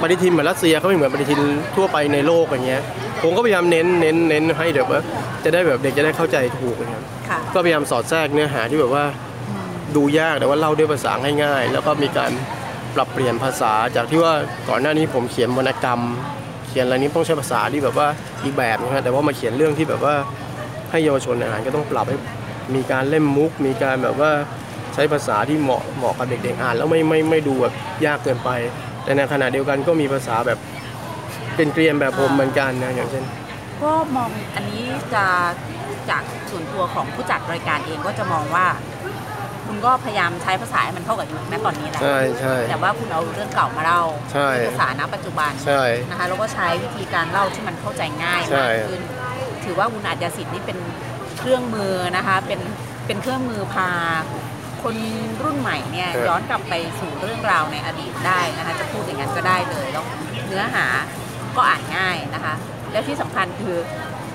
Speaker 6: ปฏิทินเหมือนรัสเซียเขาไม่เหมือนปฏิทินทั่วไปในโลกอย่างเงี้ยผมก็พยายามเน้นเน้นเน้นให้เด็กว่าจะได้แบบเด็กจะได้เข้าใจถูกนะครับ
Speaker 5: ค่ะ
Speaker 6: ก็พยายามสอดแทรกเนื้อหาที่แบบว่าดูยากแต่ว่าเล่าด้วยภาษาง่ายๆ แล้วก็มีการปรับเปลี่ยนภาษาจากที่ว่าก่อนหน้านี้ผมเขียนวรรณกรรม เขียนอะไรนี้ต้องใช้ภาษาที่แบบว่าอีกแบบนะฮะแต่ว่ามาเขียนเรื่องที่แบบว่า ให้เยาวชนอ่านก็ต้องปรับให้มีการเล่มมุก มีการแบบว่าใช้ภาษาที่เหมาะเหมาะกับเด็กๆอ่าน แล้วไม่ไม่ไม่ดูแบบยากเกินไป แต่ในขณะเดียวกันก็มีภาษาแบบเป็นเกรียนแบบผมเหมือนกันนะอย่างเช่น
Speaker 5: ก็มองอันนี้จะจากส่วนตัวของผู้จัดรายการเองก็จะมองว่า คุณก็พยายามใช้ภาษาให้มันเข้ากับยุคณตอนนี้แหละ
Speaker 6: ใช่ใช่
Speaker 5: แต่ว่าคุณเอาเรื่องเก่ามาเล่า
Speaker 6: ใช่
Speaker 5: ด้วยภาษาณปัจจุบัน
Speaker 6: ใช่
Speaker 5: นะคะแล้วก็ใช้วิธีการเล่าที่มันเข้าใจง่าย
Speaker 6: ใช่
Speaker 5: มากขึ้น ถือว่าคุณอาจยสิทธิ์นี่เป็นเครื่องมือนะคะเป็นเป็นเครื่องมือพาคนรุ่นใหม่เนี่ยย้อนกลับไปสู่เรื่องราวในอดีตได้นะคะจะพูดอย่างนั้นก็ได้เลยแล้วเนื้อหาก็อ่านง่ายนะคะ แล้วที่สำคัญคือ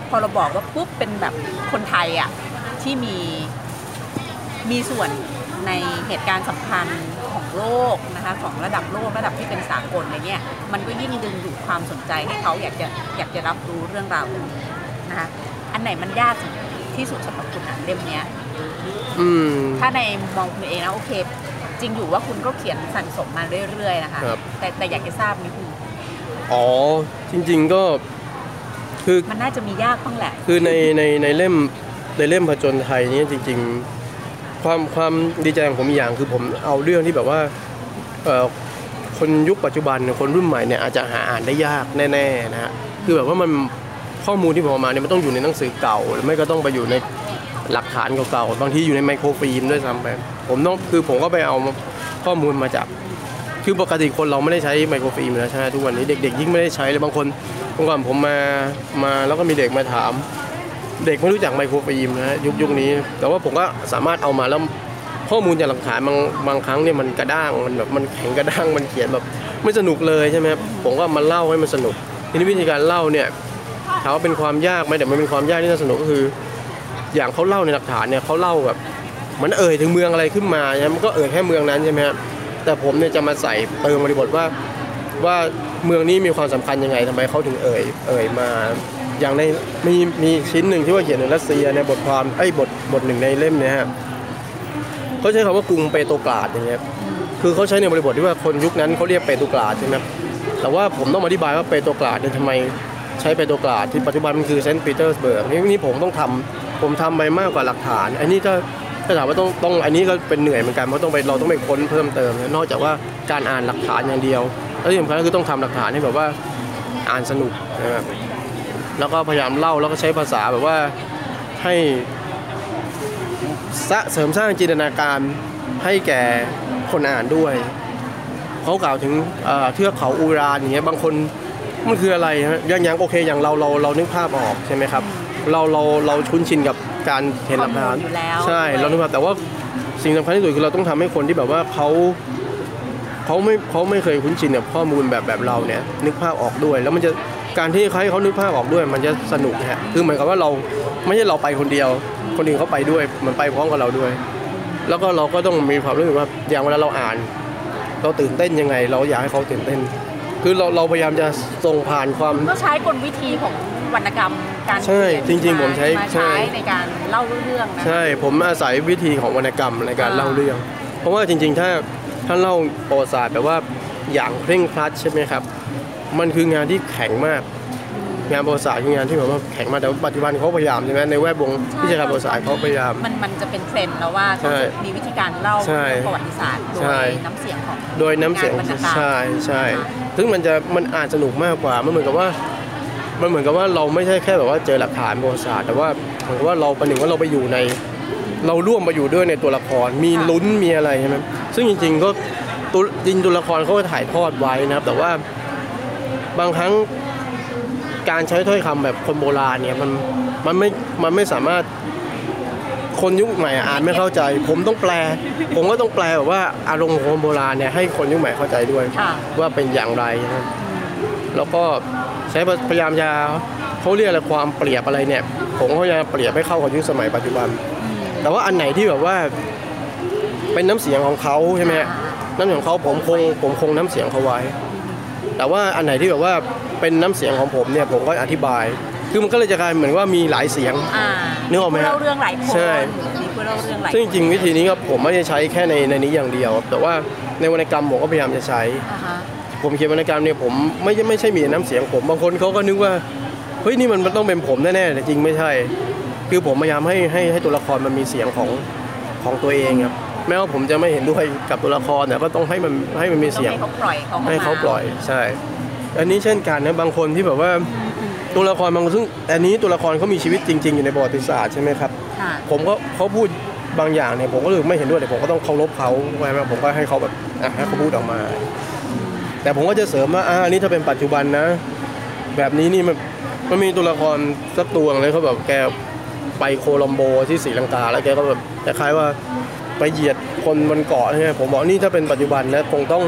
Speaker 5: พอเราบอกว่าปุ๊บเป็นแบบคนไทยอะที่มีมีส่วนในเหตุการณ์สำคัญของโลกนะคะของระดับโลกระดับที่เป็นสากลอะไรเงี้ยมันก็ยิ่งดึงดูดความสนใจให้เขาอยากจะอยากจะรับรู้เรื่องราวตรงนี้ นะคะอันไหนมันยากที่สุดสำหรับคุณอ่านเล่มเนี้ย
Speaker 6: อืม
Speaker 5: ถ้าในมองคุณเองนะโอเค จริงอยู่ว่าคุณก็เขียนสั่งสมมาเรื่อยๆนะคะ
Speaker 6: ครับ
Speaker 5: แต่แต่อยากจะทราบนิดนึง
Speaker 6: อ๋อจริง ๆก็คือ
Speaker 5: มันน่าจะมียากบ้างแหละ
Speaker 6: คือในในในเล่มในเล่มผจญไทยนี้จริง ๆ ความความดีใจของผมอีกอย่างคือผมเอาเรื่องที่แบบว่าเอ่อคนยุคปัจจุบันเนี่ยคนรุ่นใหม่เนี่ยอาจจะหาอ่านได้ยากแน่ๆนะฮะคือแบบว่ามัน ข้อมูลที่ผมมาเนี่ยมันต้องอยู่ในหนังสือเก่า หรือไม่ก็ต้องไปอยู่ในหลักฐานเก่าๆบางทีอยู่ในไมโครฟิล์มด้วยซ้ำไปผมต้องคือผมก็ไปเอาข้อมูลมาจาก คือปกติคนเราไม่ได้ใช้ไมโครฟิล์มแล้วใช่ไหมทุกวันนี้เด็กๆยิ่งไม่ได้ใช้เลยบางคนเมื่อก่อนผมมามาแล้วก็มีเด็กมาถาม เด็กไม่รู้จักไมโครฟิล์มนะฮะยุคยุคนี้ แต่ว่าผมก็สามารถเอามาแล้วข้อมูลจากหลักฐานบางบางครั้งเนี่ยมันกระด้างมันแบบมันแข็งกระด้างมันเขียนแบบไม่สนุกเลยใช่ไหมครับผมก็มาเล่าให้มันสนุกทีนี้วิธีการเล่าเนี่ย ถามว่าเป็นความยากไหมแต่มันเป็นความยากที่น่าสนุกก็คือ อย่างเขาเล่าในหลักฐานเนี่ยเขาเล่าแบบมันเอ่ยถึงเมืองอะไรขึ้นมาใช่ไหมมันก็เอ่ยแค่เมืองนั้นใช่ไหมครับแต่ผมเนี่ยจะมาใส่เติมบริบทว่าว่าเมืองนี้มีความสำคัญยังไงทำไมเขาถึงเอ่ยเอ่ยมา อย่างในมีมีชิ้นหนึ่งที่ว่าเขียนถึงรัสเซียในบทความไอ้บทบทหนึ่งในเล่มเนี่ยฮะเขาใช้คำว่ากรุงเปโตรกราดอย่างเงี้ยคือเขาใช้ในบริบทที่ว่าคนยุคนั้นเขาเรียกเปโตรกราดใช่ไหมแต่ว่าผมต้องอธิบายว่าเปโตรกราดเนี่ยทำไม ใช้เปโตรกราดที่ปัจจุบันมันคือเซนต์ปีเตอร์สเบิร์กนี่นี่ผมต้องทำผมทำไปมากกว่าหลักฐาน อันนี้ถ้าถ้าถามว่าต้องต้องอันนี้ก็เป็นเหนื่อยเหมือนกันเพราะต้องไปเราต้องไปค้นเพิ่มเติมนะนอกจากว่าการอ่านหลักฐานอย่างเดียวแล้วที่สำคัญก็คือต้องทำหลักฐานให้แบบว่าอ่านสนุกนะครับแล้วก็พยายามเล่าแล้วก็ใช้ภาษาแบบว่าให้สเสริมสร้างจินตนาการให้แก่คนอ่านด้วย เขากล่าวถึงเอ่อเทือกเขาอูรานอย่างเงี้ยบางคน มันคืออะไรฮะอย่างอย่างโอเคอย่างเราเราเรานึกภาพออกใช่ไหมครับ เราเราเราคุ้นชินกับการเห็นหลักฐาน
Speaker 5: ข้อมูลอยู่แล้ว
Speaker 6: ใช่เรานึกภาพแต่ว่าสิ่งสำคัญที่สุดคือเราต้องทำให้คนที่แบบว่าเขาเขาไม่เขาไม่เคยคุ้นชินกับข้อมูลแบบแบบเราเนี่ยนึกภาพออกด้วย แล้วมันจะการที่ให้เขานึกภาพออกด้วย มันจะสนุกนะฮะคือเหมือนกับว่าเราไม่ใช่เราไปคนเดียว คนอื่นเขาไปด้วย มันไปพร้อมกับเราด้วย แล้วก็เราก็ต้องมีความรู้สึกว่าอย่างเวลาเราอ่าน เราตื่นเต้นยังไง เราอยากให้เขาตื่นเต้น คือเราเราพยายามจะส่งผ่านความ
Speaker 5: ก็ใช้กลวิธีของวรรณกรรมการ
Speaker 6: ใช่
Speaker 5: เขียน
Speaker 6: จริงๆผมใช้
Speaker 5: มา
Speaker 6: ใช่
Speaker 5: ใช้ในการเล่าเรื่องนะ
Speaker 6: ใช่ผมอาศัยวิธีของวรรณกรรมในการ
Speaker 5: อ่า
Speaker 6: เล่าเรื่อง เพราะว่าจริง ๆ ถ้าถ้าเล่าประวัติศาสตร์แบบว่าอย่างเคร่งครัดใช่ไหมครับ มันคืองานที่แข็งมาก งานประวัติศาสตร์คืองานที่แบบว่าแข็งมากแต่ว่าปัจจุบันเขาพยายามใช่ไหมในแวดวงวิชาการประวัติศาสตร์เขาพยายาม
Speaker 5: มันมันจะเป็นเทรนด์แล้วว่า
Speaker 6: ใช่
Speaker 5: ต้องมีวิธีการเล่า
Speaker 6: ใช่
Speaker 5: เรื่องประวัติศาสตร์โด
Speaker 6: ใช่
Speaker 5: ยน้ำเสียงของ
Speaker 6: โดยน้ำเสียง
Speaker 5: งานวรรณกรรม
Speaker 6: ใช่ใช่
Speaker 5: นะคะ
Speaker 6: ซึ่งมันจะมันอ่านสนุกมากกว่ามันเหมือนกับว่า มันเหมือนกับว่าเราไม่ใช่แค่แบบว่าเจอหลักฐานประวัติศาสตร์แต่ว่าเหมือนกับว่าเราประหนึ่งว่าเราไปอยู่ใน เราร่วมไปอยู่ด้วยในตัวละครมีลุ้นมีอะไรใช่ไหมซึ่งจริง ๆ ก็ตัวจริงตัวละครเขาก็ถ่ายทอดไว้นะครับ แต่ว่าบางครั้งการใช้ถ้อยคำแบบคนโบราณเนี่ยมันมันไม่มันไม่สามารถ คนยุคใหม่อ่านไม่เข้าใจ ผมต้องแปล ผมก็ต้องแปลแบบว่าอารมณ์ของคนโบราณเนี่ยให้คนยุคใหม่เข้าใจด้วย
Speaker 5: ค่ะ
Speaker 6: ว่าเป็นอย่างไรนะครับแล้วก็ใช้พยายามจะเขาเรียกอะไรความเปรียบอะไรเนี่ย ผมก็พยายามเปรียบให้เข้ากับยุคสมัยปัจจุบัน แต่ว่าอันไหนที่แบบว่า เป็นน้ำเสียงของเขาใช่ไหมฮะน้ำเสียงของเขาผมคงผมคงน้ำเสียงเขาไว้ แต่ว่าอันไหนที่แบบว่าเป็นน้ำเสียงของผมเนี่ยผมก็อธิบาย คือมันก็เลยจะกลายเหมือนว่ามีหลายเสียง
Speaker 5: อ่า
Speaker 6: นึกออกไหม
Speaker 5: ผู้
Speaker 6: ฮะ
Speaker 5: เล่าเรื่องหลายคน
Speaker 6: ใช่
Speaker 5: มีผู้เล่าเรื่องหลาย
Speaker 6: ซึ่งจริงๆวิธีนี้ก็ผมไม่ได้ใช้แค่ในในนี้อย่างเดียว แต่ว่าในวรรณกรรมผมก็พยายามจะใช้
Speaker 5: อ่าฮะ
Speaker 6: ผมเขียนวรรณกรรมเนี่ยผมไม่ใช่ไม่ใช่มีแต่น้ำเสียงผมบางคนเขาก็นึกว่าเฮ้ยนี่มันมันต้องเป็นผมแน่ๆแต่จริงไม่ใช่ คือผมพยายามให้ให้ให้ตัวละครมันมีเสียงของของตัวเองครับแม้ว่าผมจะไม่เห็นด้วยกับตัวละครแต่ก็ต้องให้มันให้มันมี
Speaker 5: ต้อง
Speaker 6: เสียง
Speaker 5: ให้เขาปล่อยเขา
Speaker 6: ให้เขา
Speaker 5: ม
Speaker 6: ปล่อยใช่ อันนี้เช่นกันนะบางคนที่แบบว่า ตัวละครบางซึ่งอันนี้ตัวละครเขามีชีวิตจริง ๆ อยู่ในประวัติศาสตร์ใช่ไหมครับ
Speaker 5: ค่ะ
Speaker 6: ผมก็เขาพูดบางอย่างเนี่ยผมก็รู้สึกไม่เห็นด้วยแต่ผมก็ต้องเคารพเขาไว้ไหมผมก็ให้เขาแบบอะให้เขาพูดออกมา แต่ผมก็จะเสริมว่าอ่าอันนี้ถ้าเป็นปัจจุบันนะ แบบนี้นี่มันมันมีตัวละครสักตัวหนึ่งเลยเขาแบบแกไปโคลัมโบที่ศรีลังกาแล้วแกก็แบบคล้ายๆว่าไปเหยียดคนบนเกาะใช่ไหมผมบอกนี่ถ้าเป็นปัจจุบันนะคงต้อง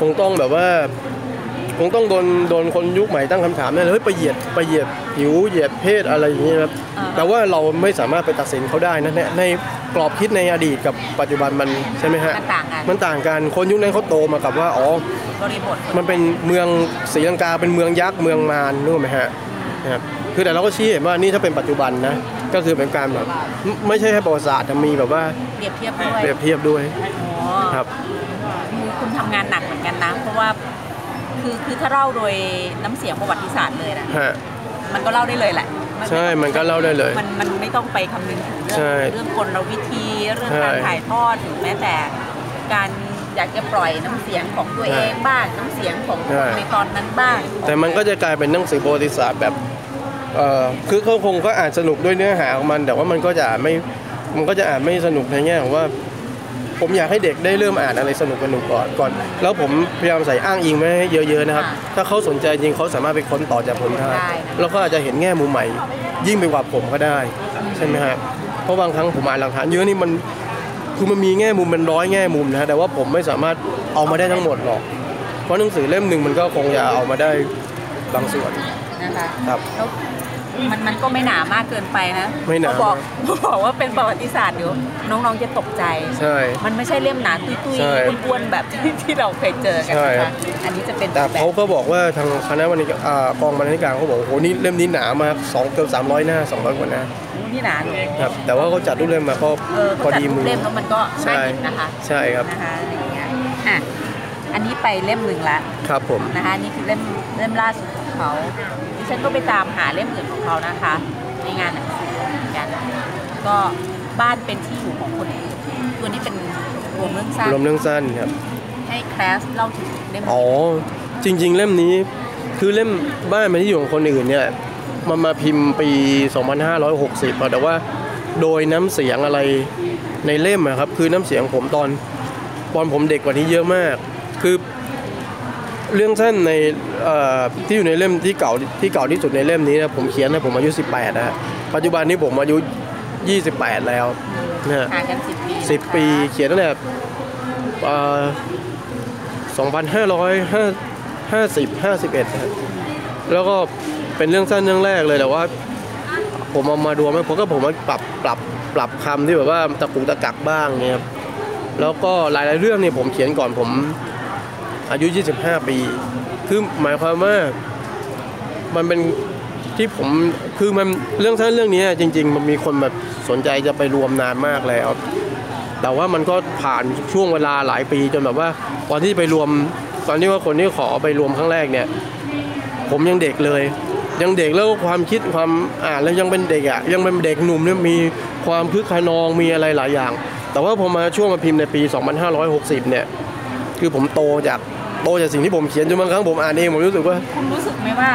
Speaker 6: คงต้องแบบว่า คงต้องโดนโดนคนยุคใหม่ตั้งคำถามแน่เลยเฮ้ยไปเหยียดไปเหยียดผิวเหยียดเพศอะไรอย่างเงี้ยครับ
Speaker 5: อ่า
Speaker 6: แต่ว่าเราไม่สามารถไปตัดสินเขาได้นะในในกรอบคิดในอดีตกับปัจจุบันมันใช่ไหมฮะ
Speaker 5: มันต่างกัน
Speaker 6: มันต่างกันคนยุคนั้นเขาโตมากับว่าอ๋อ
Speaker 5: บริบท
Speaker 6: มันเป็นเมืองศรีลังกาเป็นเมืองยักษ์เมืองมารรู้ไหมฮะนะครับคือแต่เราก็ชี้เห็นว่านี่ถ้าเป็นปัจจุบันนะก็คือเป็นการแบบไม่ไม่ใช่แค่ประวัติศาสตร์แต่มีแบบว่า
Speaker 5: เปรียบเทียบด้วย
Speaker 6: เปรียบเทียบด้วย
Speaker 5: อ๋อ
Speaker 6: ครับ
Speaker 5: คือคุณทำงานหนักเหมือนกันนะเพราะว่า คือคือถ้าเล่าโดยน้ำเสียงประวัติศาสตร์เลยนะ
Speaker 6: ฮะ
Speaker 5: มันก็เล่าได้เลยแหละไใช่
Speaker 6: มันก็เล่าได้เลย
Speaker 5: มันมันไม่ต้องไปคำนึงถึงเรื่
Speaker 6: ใช่
Speaker 5: เรื่องกลวิธีเรื่อง
Speaker 6: ใช่
Speaker 5: การถ่ายทอดหรือแม้แต่ การอยากจะปล่อยน้ำเสียงของตัวเองบ้างน้ำเสียงของคนในตอนนั้นบ้าง
Speaker 6: แต่มันก็จะกลายเป็นหนังสือประวัติศาสตร์แบบเอ่อคือเขาคงก็อ่านสนุกด้วยเนื้อหาของมัน แต่ว่ามันก็จะไม่ มันก็จะอ่านไม่สนุกในแง่ของว่า ผมอยากให้เด็กได้เริ่มอ่านอะไรสนุกสนุกก่อนก่อน แล้วผมพยายามใส่อ้างอิงไว้ให้เยอะๆนะครับ ถ้าเขาสนใจจริงเขาสามารถไปค้นต่อจากผมได้แล้วก็อาจจะเห็นแง่มุมใหม่ ยิ่งไปกว่าผมก็ได้ ใช่ไหมฮะเพราะบางครั้งผมอ่านหลักฐานเยอะนี่มันคือมันมีแง่มุมเป็นร้อยแง่มุมนะฮะแต่ว่าผมไม่สามารถเอามาได้ทั้งหมดหรอก เพราะหนังสือเล่มหนึ่งมันก็คงจะเอามาได้บางส่วน
Speaker 5: นะคะ
Speaker 6: ครับ
Speaker 5: แล้ว มันมันก็ไม่หนามากเกินไปนะ
Speaker 6: ไม่หนา
Speaker 5: พอบอกบอกว่าเป็นประวัติศาสตร์เดี๋ยวน้องๆจะตกใจ
Speaker 6: ใช่
Speaker 5: มันไม่ใช่เล่มหนาตุ้ย
Speaker 6: ใช่
Speaker 5: ๆอ้วนๆแบบที่ที่เราเคยเจอกัน
Speaker 6: ใช่
Speaker 5: นะ
Speaker 6: ครั
Speaker 5: คะ
Speaker 6: บ
Speaker 5: อันนี้จะเป็น
Speaker 6: แต่
Speaker 5: แบบ
Speaker 6: เขาก็บอกว่าทางคณะบรรณาธิการอ่ากองบรรณาธิการเขาบอกโอ้โหนี่เล่มนี้หนามากสองเกือบสามร้อยหน้าสองร้อยกว่าหน้า
Speaker 5: นี่หนาเลย
Speaker 6: ครับแต่ว่าเขาจัดรูปเล่มมาก็
Speaker 5: เออ
Speaker 6: พ
Speaker 5: ก็
Speaker 6: อ
Speaker 5: จัด
Speaker 6: ดี
Speaker 5: รู
Speaker 6: มื
Speaker 5: ป
Speaker 6: อ
Speaker 5: เล่มแล้วมันก็
Speaker 6: ใช่
Speaker 5: น่าหยิบนะคะ
Speaker 6: ใช่ครับ
Speaker 5: นะคะอะไรอย่างเงี้ยอะอันนี้ไปเล่มหนึ่งละ
Speaker 6: ครับผม
Speaker 5: นะคะนี่คือเล่มเล่มล่าสุดของเขาดิ ฉันก็ไปตามหาเล่มอื่นของเขานะคะ ในงานหนังสือเหมือนกัน ก็บ้านเป็นที่อยู่ของคนอื่นตัวนี้เป็นรวมเรื่องสั้น
Speaker 6: รวมเรื่องสั้นครับ
Speaker 5: ให้แคลสเล่าถึงเล่ม
Speaker 6: อ๋อ จริง ๆ เล่มนี้คือเล่มบ้านเป็นที่อยู่ของคนอื่นเนี่ยมันมาพิมพ์ปี 2560อะแต่ว่าโดยน้ำเสียงอะไรในเล่มอะครับ คือน้ำเสียงผมตอนตอนผมเด็กกว่านี้เยอะมาก คือ เรื่องสั้นในเอ่อที่อยู่ในเล่มที่เก่าที่เก่าที่สุดในเล่มนี้นะผมเขียนนะผมอายุ 18นะฮะปัจจุบันนี้ผมอายุ 28 แล้วนะฮะ
Speaker 5: ห่างกันสิบปี
Speaker 6: สิบปีเขียนตั้งแต่เอ่อ2550 51นะครับแล้วก็เป็นเรื่องสั้นเรื่องแรกเลยแต่ว่า ผมเอามาดูไหมผมก็ผมมาปรับปรับปรับคำที่แบบว่าตะกุกตะกักบ้างเนี่ยครับแล้วก็หลายๆเรื่องเนี่ยผมเขียนก่อนผม อายุ 25 ปี คือหมายความว่ามันเป็นที่ผมคือมันเรื่องสั้นเรื่องนี้จริง ๆ มันมีคนแบบสนใจจะไปรวมนานมากแล้ว แต่ว่ามันก็ผ่านช่วงเวลาหลายปีจนแบบว่าตอนที่ไปรวมตอนที่ว่าคนที่ขอไปรวมครั้งแรกเนี่ย ผมยังเด็กเลย ยังเด็กแล้วความคิดความอ่านแล้วยังเป็นเด็กอะยังเป็นเด็กหนุ่มเนี่ยมีความพึกขนองมีอะไรหลายอย่าง แต่ว่าพอมาช่วงมาพิมพ์ในปี 2560 เนี่ย คือผมโตจาก โตจากสิ่งที่ผมเขียนจนบางครั้งผมอ่านเองผมรู้สึกว่า
Speaker 5: คุณรู้สึกไหมว่า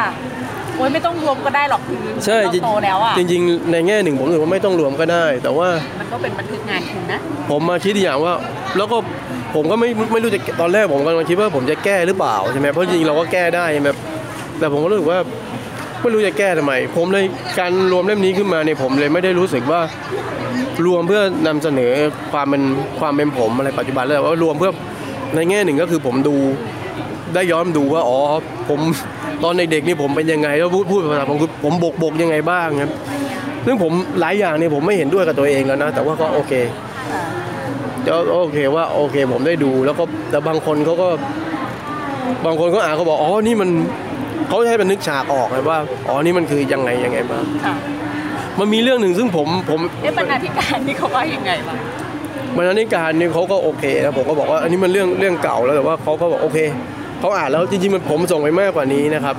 Speaker 5: โอ๊ยไม่ต้องรวมก็ได้หรอกคือ
Speaker 6: ใช่
Speaker 5: เราโตแล้วอะ
Speaker 6: จริงๆ ในแง่หนึ่งผมรู้สึกว่าไม่ต้องรวมก็ได้ แต่ว่า
Speaker 5: มันก็เป็นบันทึกงานคุณนะ
Speaker 6: ผมมาคิดอีกอย่างว่า แล้วก็ผมก็ไม่ไม่รู้จะตอนแรกผมกำลังคิดว่าผมจะแก้หรือเปล่าใช่ไหมเพราะจริงๆเราก็แก้ได้ใช่ไหมแต่ผมก็รู้สึกว่าไม่รู้จะแก้ทำไม ผมเลยการรวมเล่มนี้ขึ้นมาเนี่ยผมเลยไม่ได้รู้สึกว่ารวมเพื่อนำเสนอความเป็นความเป็นผมอะไรปัจจุบันเลยว่ารวมเพื่อในแง่หนึ่งก็คือผมดู ได้ย้อนดูว่าอ๋อผมตอนเด็กๆนี่ผมเป็นยังไงแล้วพูดพูดภาษาผมคือผมบกบกยังไงบ้างครับซึ่งผมหลายอย่างเนี่ยผมไม่เห็นด้วยกับตัวเองแล้วนะ แต่ว่าก็โอเคก็โอเคว่าโอเคผมได้ดูแล้วก็แต่บางคนเขาก็บางคนเขาอ่านเขาบอกอ๋อนี่มันเขาให้มันนึกฉากออกเลยว่าอ๋อนี่มันคือยังไงยังไงบ้าง
Speaker 5: ค่ะ
Speaker 6: มันมีเรื่องหนึ่งซึ่งผมผม
Speaker 5: เอ๊ะบรรณาธิการนี่เขาว่ายังไงบ้าง
Speaker 6: บรรณาธิการนี่เขาก็โอเคนะผมก็บอกว่าอันนี้มันเรื่องเรื่องเก่าแล้วแต่ว่าเขาก็บอกโอเค เขาอ่านแล้วจริงๆมันผมส่งไปมากกว่านี้นะครับ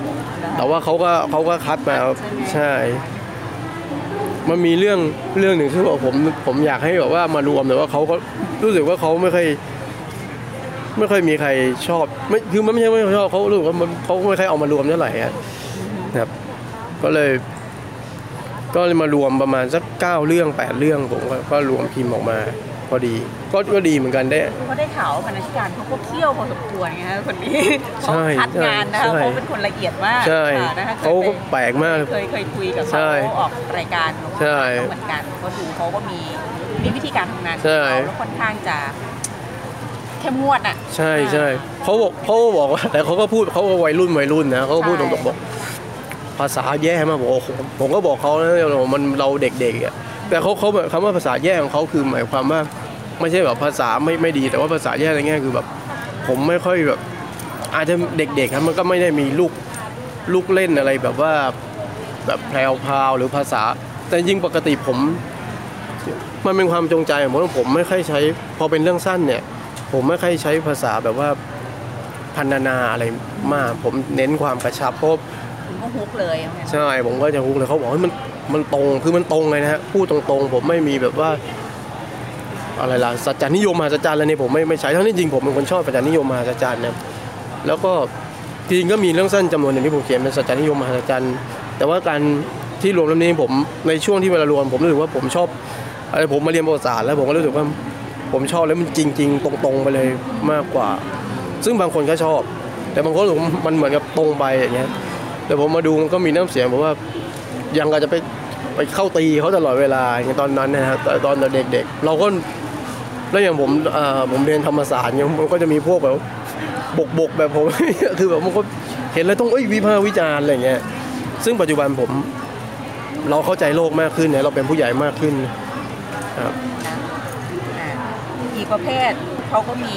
Speaker 6: แต่ว่าเขาก็เขาก็คัดมาใช่ มันมีเรื่องเรื่องหนึ่งที่บอกผมผมอยากให้แบบว่ามารวมแต่ว่าเขาก็รู้สึกว่าเขาไม่ค่อยไม่ค่อยมีใครชอบไม่คือมันไม่ใช่ไม่ชอบเขารู้สึกว่ามันเขาไม่ค่อยเอามารวมเท่าไหร่อะครับ ก็เลย ก็เลยมารวมประมาณสักเก้าเรื่องแปดเรื่องผมก็ก็รวมพิมพ์ออกมา พอดีก็ก็ดีเหมือนกันได้
Speaker 5: เขาได้ข่าวว่าบรรณาธิการเขาก็เที่ยวพอสมควรไงฮะคนนี้
Speaker 6: ใช่
Speaker 5: เขาคัดงานนะคะ
Speaker 6: ใช่
Speaker 5: เขาเป็นคนละเอียดมาก
Speaker 6: ใช่
Speaker 5: ค่ะนะคะ
Speaker 6: เขาก็แปลกมาก
Speaker 5: เคยเคยคุยกับ
Speaker 6: ใช่
Speaker 5: เขาออกรายการของ
Speaker 6: ใช่
Speaker 5: เขาเหมือนกันเขาดูเขาก็มีมีวิธีการทำงานของ
Speaker 6: ใช่
Speaker 5: เขาแล้วค่อนข้างจะเข้มงวดอะ
Speaker 6: ใช่ใช่เขาบอกเขาก็บอกว่าแต่เขาก็พูดเขาก็วัยรุ่นวัยรุ่นนะเขาก็พูดต
Speaker 5: ใช่
Speaker 6: รงๆบอกภาษาแย่มากบอกโอ้โหผมก็บอกเขานะมันเราเด็กๆอะ แต่เขาเขาแบบคำว่าภาษาแย่ของเขาคือหมายความว่าไม่ใช่แบบภาษาไม่ไม่ดี แต่ว่าภาษาแย่ในแง่คือแบบ ผมไม่ค่อยแบบ อาจจะเด็กๆครับมันก็ไม่ได้มีลูกลูกเล่นอะไรแบบว่าแบบแพรวพราวหรือภาษา แต่จริงๆปกติผม มันเป็นความจงใจของผมว่าผมไม่ค่อยใช้ พอเป็นเรื่องสั้นเนี่ย ผมไม่ค่อยใช้ภาษาแบบว่าพันนาอะไรมาก ผมเน้นความกระชับเพราะ
Speaker 5: คุณก็ฮุกเลยเอาไง
Speaker 6: ใช่ผมก็จะฮุกเลยเขาบอกให้ยมัน มันตรงคือมันตรงเลยนะฮะพูดตรงๆ ผมไม่มีแบบว่า อะไรล่ะสัจจานิยมมหัศจรรย์อะไรเนี่ยผมไม่ไม่ใช้ทั้งที่จริงผมเป็นคนชอบสัจจานิยมมหัศจรรย์นะแล้วก็จริงก็มีเรื่องสั้นจำนวนหนึ่งที่ผมเขียนเป็นสัจจานิยมมหัศจรรย์แต่ว่าการที่รวมเล่มนี้ผมในช่วงที่เวลารวมผมรู้สึกว่าผมชอบอะไรผมมาเรียนประวัติศาสตร์แล้วผมก็รู้สึกว่าผมชอบแล้วมันจริง ๆ ตรงๆไปเลยมากกว่า ซึ่งบางคนก็ชอบ แต่บางคนรู้สึกว่ามันเหมือนกับตรงไปอย่างเงี้ยแต่ผมมาดูมันก็มีน้ำเสียงแบบว่า ยังก็จะไปไปเข้าตีเขาตลอดเวลาอย่างตอนนั้นนะฮะตอนตอนเด็กๆ เราก็แล้วอย่างผมเอ่อผมเรียนธรรมศาสตร์เนี่ยมันก็จะมีพวกแบบบกบกๆแบบผมคือแบบมันก็เห็นแล้วต้องเอ้ยวิพากษ์วิจารณ์อะไรเงี้ยซึ่งปัจจุบันผมเราเข้าใจโลกมากขึ้นเนี่ยเราเป็นผู้ใหญ่มากขึ้นครับ
Speaker 5: อ่าอีกประเภทเขาก็มี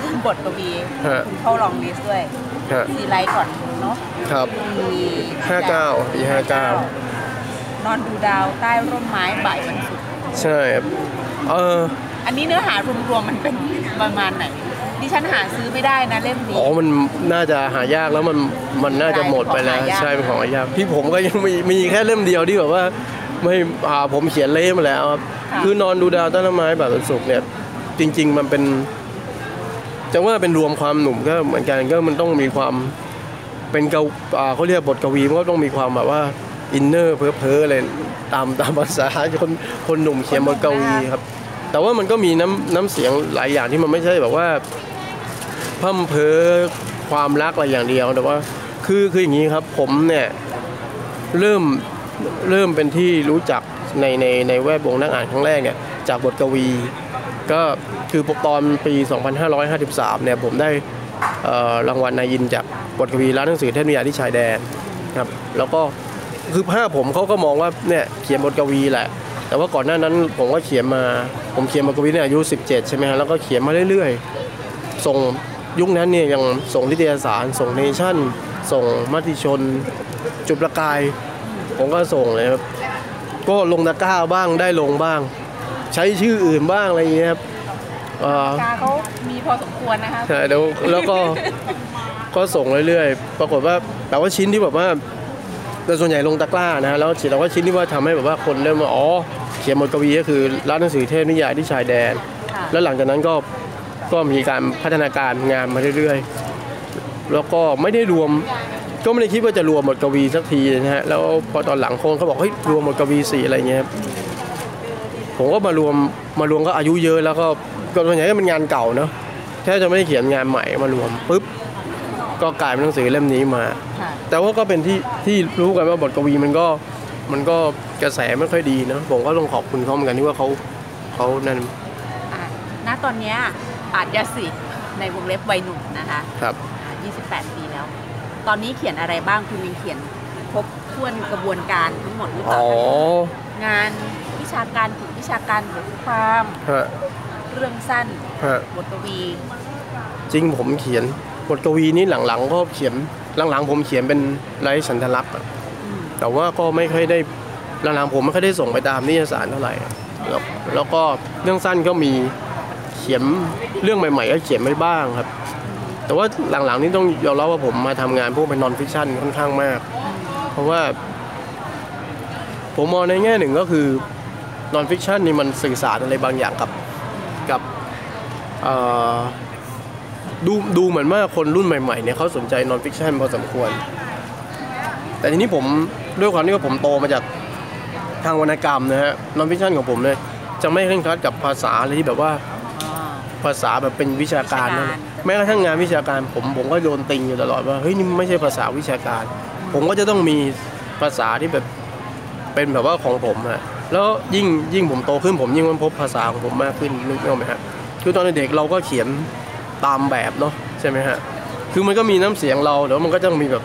Speaker 5: เรื่องบทกวี
Speaker 6: ฮะ
Speaker 5: คุณเข้าลองลิสต์ด้วย
Speaker 6: ฮะ
Speaker 5: ซีไลท์ก่อนเนาะ
Speaker 6: ครับ
Speaker 5: มี
Speaker 6: 59ปี59
Speaker 5: นอนดูดาวใต้ร่มไม้บ่ายวันศุกร์
Speaker 6: ใช่ครับเออ
Speaker 5: อันนี้เนื้อหารวมๆมันเป็นประมาณไหนดิฉันหาซื้อไม่ได้นะเล่มนี้
Speaker 6: อ๋อมันน่าจะหายากแล้วมันมันน่าจะหมดไปแล้ว
Speaker 5: ของหายาก
Speaker 6: ใช่เป็นของหายากที่ผมก็ยังมีมีแค่เล่มเดียวที่แบบว่า ไม่อ่าผมเขียนเล่มาแล้วครับคือนอนดูดาวต้นไม้แบบวันศุกร์เนี่ย จริง ๆ มันเป็น จะว่าเป็นรวมความหนุ่มก็เหมือนกันก็มันต้องมีความเป็นเกาอ่าเขาเรียกบทกวีมันก็ต้องมีความแบบว่าอินเนอร์เพ้อๆอะไรตามตามภาษาคนคนหนุ่มเขียนบทกวีครับ แต่ว่ามันก็มีน้ำน้ำเสียงหลายอย่างที่มันไม่ใช่แบบว่าพร่ำเพ้อความรักอะไรอย่างเดียวแต่ว่าคือคืออย่างนี้ครับผมเนี่ยเริ่มเริ่มเป็นที่รู้จักในในในแวดวงนักอ่านครั้งแรกเนี่ยจากบทกวี ก็คือตอนปี 2553 เนี่ยผมได้รางวัลนายอินจากบทกวีร้านหนังสือเทพนิยายที่ชายแดนครับแล้วก็คือภาพผมเขาก็มองว่าเนี่ยเขียนบทกวีแหละ แต่ว่าก่อนหน้านั้นผมก็เขียนมา ผมเขียนบทกวีเนี่ยอายุ 17 ใช่ไหมฮะแล้วก็เขียนมาเรื่อยๆ ส่งยุคนั้นเนี่ยยังส่งนิตยสาร ส่งเนชั่น ส่งมติชน จุดประกาย ผมก็ส่งเลยครับก็ลงตะกร้าบ้างได้ลงบ้าง ใช้ชื่ออื่นบ้างอะไรอย่างเงี้ยครับเอ่อ
Speaker 5: กาเขามีพอสมควรนะคะ
Speaker 6: ใช่แล้วแล้วก็ก็ส่งเรื่อยๆ ปรากฏว่าแต่ว่าชิ้นที่แบบว่าแต่ส่วนใหญ่ลงตะกร้านะแล้วแต่ว่าชิ้นที่ว่าทำให้แบบว่าคนเริ่มว่าอ๋อเขียนบทกวีก็คือร้านหนังสือเทพนิยายที่ชายแดน
Speaker 5: ค่ะ
Speaker 6: แล้วหลังจากนั้นก็ก็มีการพัฒนาการงานมาเรื่อยๆ แล้วก็ไม่ได้รวม ก็ไม่ได้คิดว่าจะรวมบทกวีสักทีนะฮะ แล้วพอตอนหลังคนเขาบอกเฮ้ยรวมบทกวีสี่อะไรเงี้ยครับ ผมก็มารวมมารวมก็อายุเยอะแล้วก็ก็ส่วนใหญ่ก็เป็นงานเก่าเนาะแค่จะไม่ได้เขียนงานใหม่มารวมปุ๊บก็กลายเป็นหนังสือเล่มนี้มา
Speaker 5: ค่ะ
Speaker 6: แต่ว่าก็เป็นที่ที่รู้กันว่าบทกวีมันก็มันก็กระแสไม่ค่อยดีนะผมก็ต้องขอบคุณเขาเหมือนกันที่ว่าเขาเขานั่น
Speaker 5: อะณตอนเนี้ยอาจยศิษย์ในวงเล็บวัยหนุ่มนะคะ
Speaker 6: ครับ
Speaker 5: 28 ปีแล้ว ตอนนี้เขียนอะไรบ้างคุณยังเขียนครบถ้วนกระบวนการทั้งหมดหรือเป
Speaker 6: อ๋
Speaker 5: ล่า
Speaker 6: อ
Speaker 5: งานวิชาการถึง วิชาการบทความ
Speaker 6: ฮะ
Speaker 5: เรื่องสั้น
Speaker 6: ฮะ
Speaker 5: บทกวี
Speaker 6: จริงผมเขียนบทกวีนี้หลังๆ ก็เขียนหลังๆ ผมเขียนเป็นไร้สัญลักษณ์อะแต่ว่าก็ไม่ค่อยได้หลังๆผมไม่ค่อยได้ส่งไปตามนิตยสารเท่าไหร่แล้วแล้วก็เรื่องสั้นก็มีเขียนเรื่องใหม่ ๆ ก็เขียนไม่บ้างครับ แต่ว่าหลังๆนี้ต้องยอมรับว่าผมมาทำงานพวกเป็น non-fiction ค่อนข้างมาก เพราะว่า ผมมองในแง่หนึ่งก็คือ non-fiction นี่มันสื่อสารอะไรบางอย่างกับกับเอ่อดูดูเหมือนว่าคนรุ่นใหม่ๆเนี่ยเขาสนใจ non-fiction พอสมควร แต่ทีนี้ผมด้วยความที่ว่าผมโตมาจากทางวรรณกรรมนะฮะนอนฟิคชันของผมเนี่ยจะไม่เคร่งครัดกับภาษาอะไรที่แบบว่าภาษาแบบเป็นวิชาการนะแม้กระทั่งงานวิชาการผมผมก็โดนติงอยู่ตลอดว่าเฮ้ยนี่ไม่ใช่ภาษาวิชาการ ผมก็จะต้องมีภาษาที่แบบเป็นแบบว่าของผมอะ แล้วยิ่งยิ่งผมโตขึ้นผมยิ่งค้นพบภาษาของผมมากขึ้นนึกออกไหมฮะคือตอนเด็กๆเราก็เขียนตามแบบเนาะใช่ไหมฮะคือมันก็มีน้ำเสียงเราเดี๋ยวมันก็ต้องมีแบบ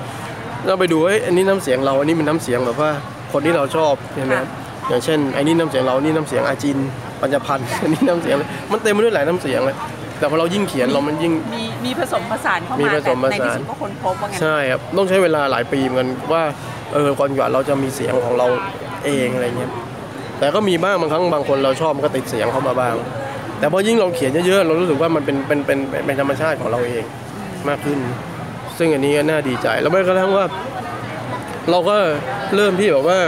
Speaker 6: เราไปดูเอ้ยอันนี้น้ำเสียงเราอันนี้เป็นน้ำเสียงแบบว่าคนที่เราชอบใช่ไหมครับอย่างเช่นไอ้นี่น้ำเสียงเรานี่น้ำเสียงอาจินปัญจพันธ์อันนี้น้ำเสียงมันเต็มไปด้วยหลายน้ำเสียงเลยแต่พอเรายิ่งเขียนเรามันยิ่ง
Speaker 5: มีมีผสมผสานเข้า
Speaker 6: มี
Speaker 5: มา
Speaker 6: ผส
Speaker 5: แต่
Speaker 6: มผ
Speaker 5: ใน
Speaker 6: สาน
Speaker 5: ที่สุดก็ค้นพบว่างั้น
Speaker 6: ใช่ครับต้องใช้เวลาหลายปีเหมือนกันว่าเออก่อนกว่าเราจะมีเสียงของเราเองอะไรเงี้ย แต่ก็มีบ้างบางครั้งบางคนเราชอบมันก็ติดเสียงเข้ามาบ้าง แต่พอยิ่งเราเขียนเยอะๆเรารู้สึกว่ามันเป็นเป็นเป็นเป็นเป็นธรรมชาติของเราเองมากขึ้น ซึ่งอันนี้ก็น่าดีใจแล้วแม้กระทั่งว่า เราก็เริ่มที่แบบว่า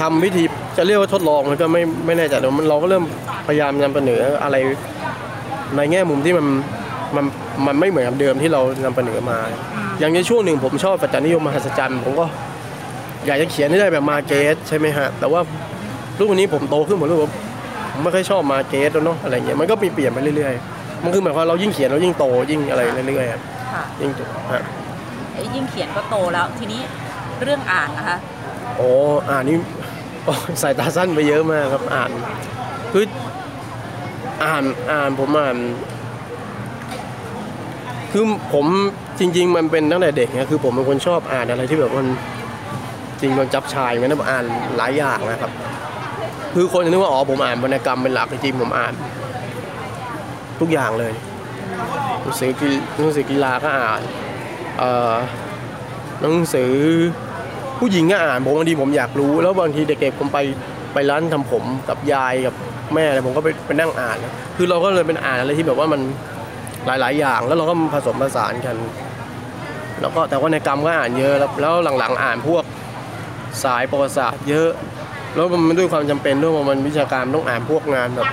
Speaker 6: ทำวิธีจะเรียกว่าทดลองมันก็ไม่ไม่แน่ใจแต่มันเราก็เริ่มพยายามนำเสนออะไรในแง่มุมที่มันมันมันไม่เหมือนเดิมที่เรานำเสนอมา อย่างในช่วงหนึ่งผมชอบปัจจานิยมมหัศจรรย์ผมก็ อยากจะเขียนให้ได้แบบมาเกสใช่ไหมฮะ แต่ว่าทุกวันนี้ผมโตขึ้นผมรู้สึกว่าผมไม่ค่อยชอบมาเกสแล้วเนาะอะไรเงี้ยมันก็มีเปลี่ยนไปเรื่อยๆ มันคือหมายความเรายิ่งเขียนเรายิ่งโตยิ่งอะไรเรื่อยๆครับ
Speaker 5: ค่ะ
Speaker 6: ยิ่งโตฮะ
Speaker 5: ไอ้ยิ่งเขียนก็โตแล้วทีนี้เรื่องอ่านนะคะ
Speaker 6: โอ้อ่านนี่โอ้สายตาสั้นไปเยอะมากครับอ่านคืออ่านอ่านผมอ่านคือผมจริง ๆ มันเป็นตั้งแต่เด็กนะคือผมเป็นคนชอบอ่านอะไรที่แบบมัน จริงมันจับชายมันนะอ่านหลายอย่างนะครับ คือคนจะนึกว่าอ๋อผมอ่านวรรณกรรมเป็นหลักจริงผมอ่าน ทุกอย่างเลยหนังสือกีหนังสือกีฬาก็อ่านเอ่อหนังสือผู้หญิงก็อ่านผมบางทีผมอยากรู้ แล้วบางทีเด็กๆผมไปไปร้านทำผมกับยายกับแม่อะไรผมก็ไปไปนั่งอ่าน คือเราก็เลยเป็นอ่านอะไรที่แบบว่ามันหลาย ๆ อย่าง แล้วเราก็ผสมผสานกัน แล้วก็แต่ว่าในกรรมก็อ่านเยอะแล้วแล้วหลังๆ อ่านพวก สายประวัติศาสตร์เยอะ แล้วมันด้วยความจำเป็นด้วยว่ามันวิชาการต้องอ่านพวกงานแบบ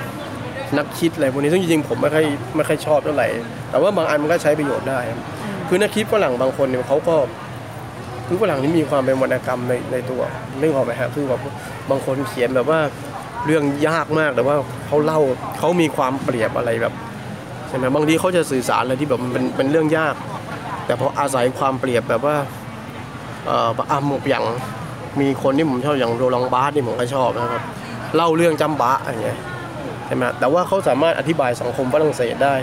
Speaker 6: นักคิดอะไรพวกนี้ซึ่งจริงๆผมไม่ค่อยไม่ค่อยชอบเท่าไหร่แต่ว่าบางอันมันก็ใช้ประโยชน์ได้ คือนักคิดฝรั่งบางคนเนี่ยเขาก็คือฝรั่งนี่มีความเป็นวรรณกรรมในในตัวนึกออกไหมฮะคือแบบบางคนเขียนแบบว่าเรื่องยากมากแต่ว่าเขาเล่าเขามีความเปรียบอะไรแบบใช่ไหมบางทีเขาจะสื่อสารอะไรที่แบบมันเป็นเป็นเรื่องยาก แต่พออาศัยความเปรียบแบบว่าเอ่ออะอย่าง มีคนที่ผมชอบอย่างโรลองบาร์ที่ผมก็ชอบนะครับเล่าเรื่องจำบะอย่างเงี้ยใช่ไหมแต่ว่าเขาสามารถอธิบายสังคมฝรั่งเศสได้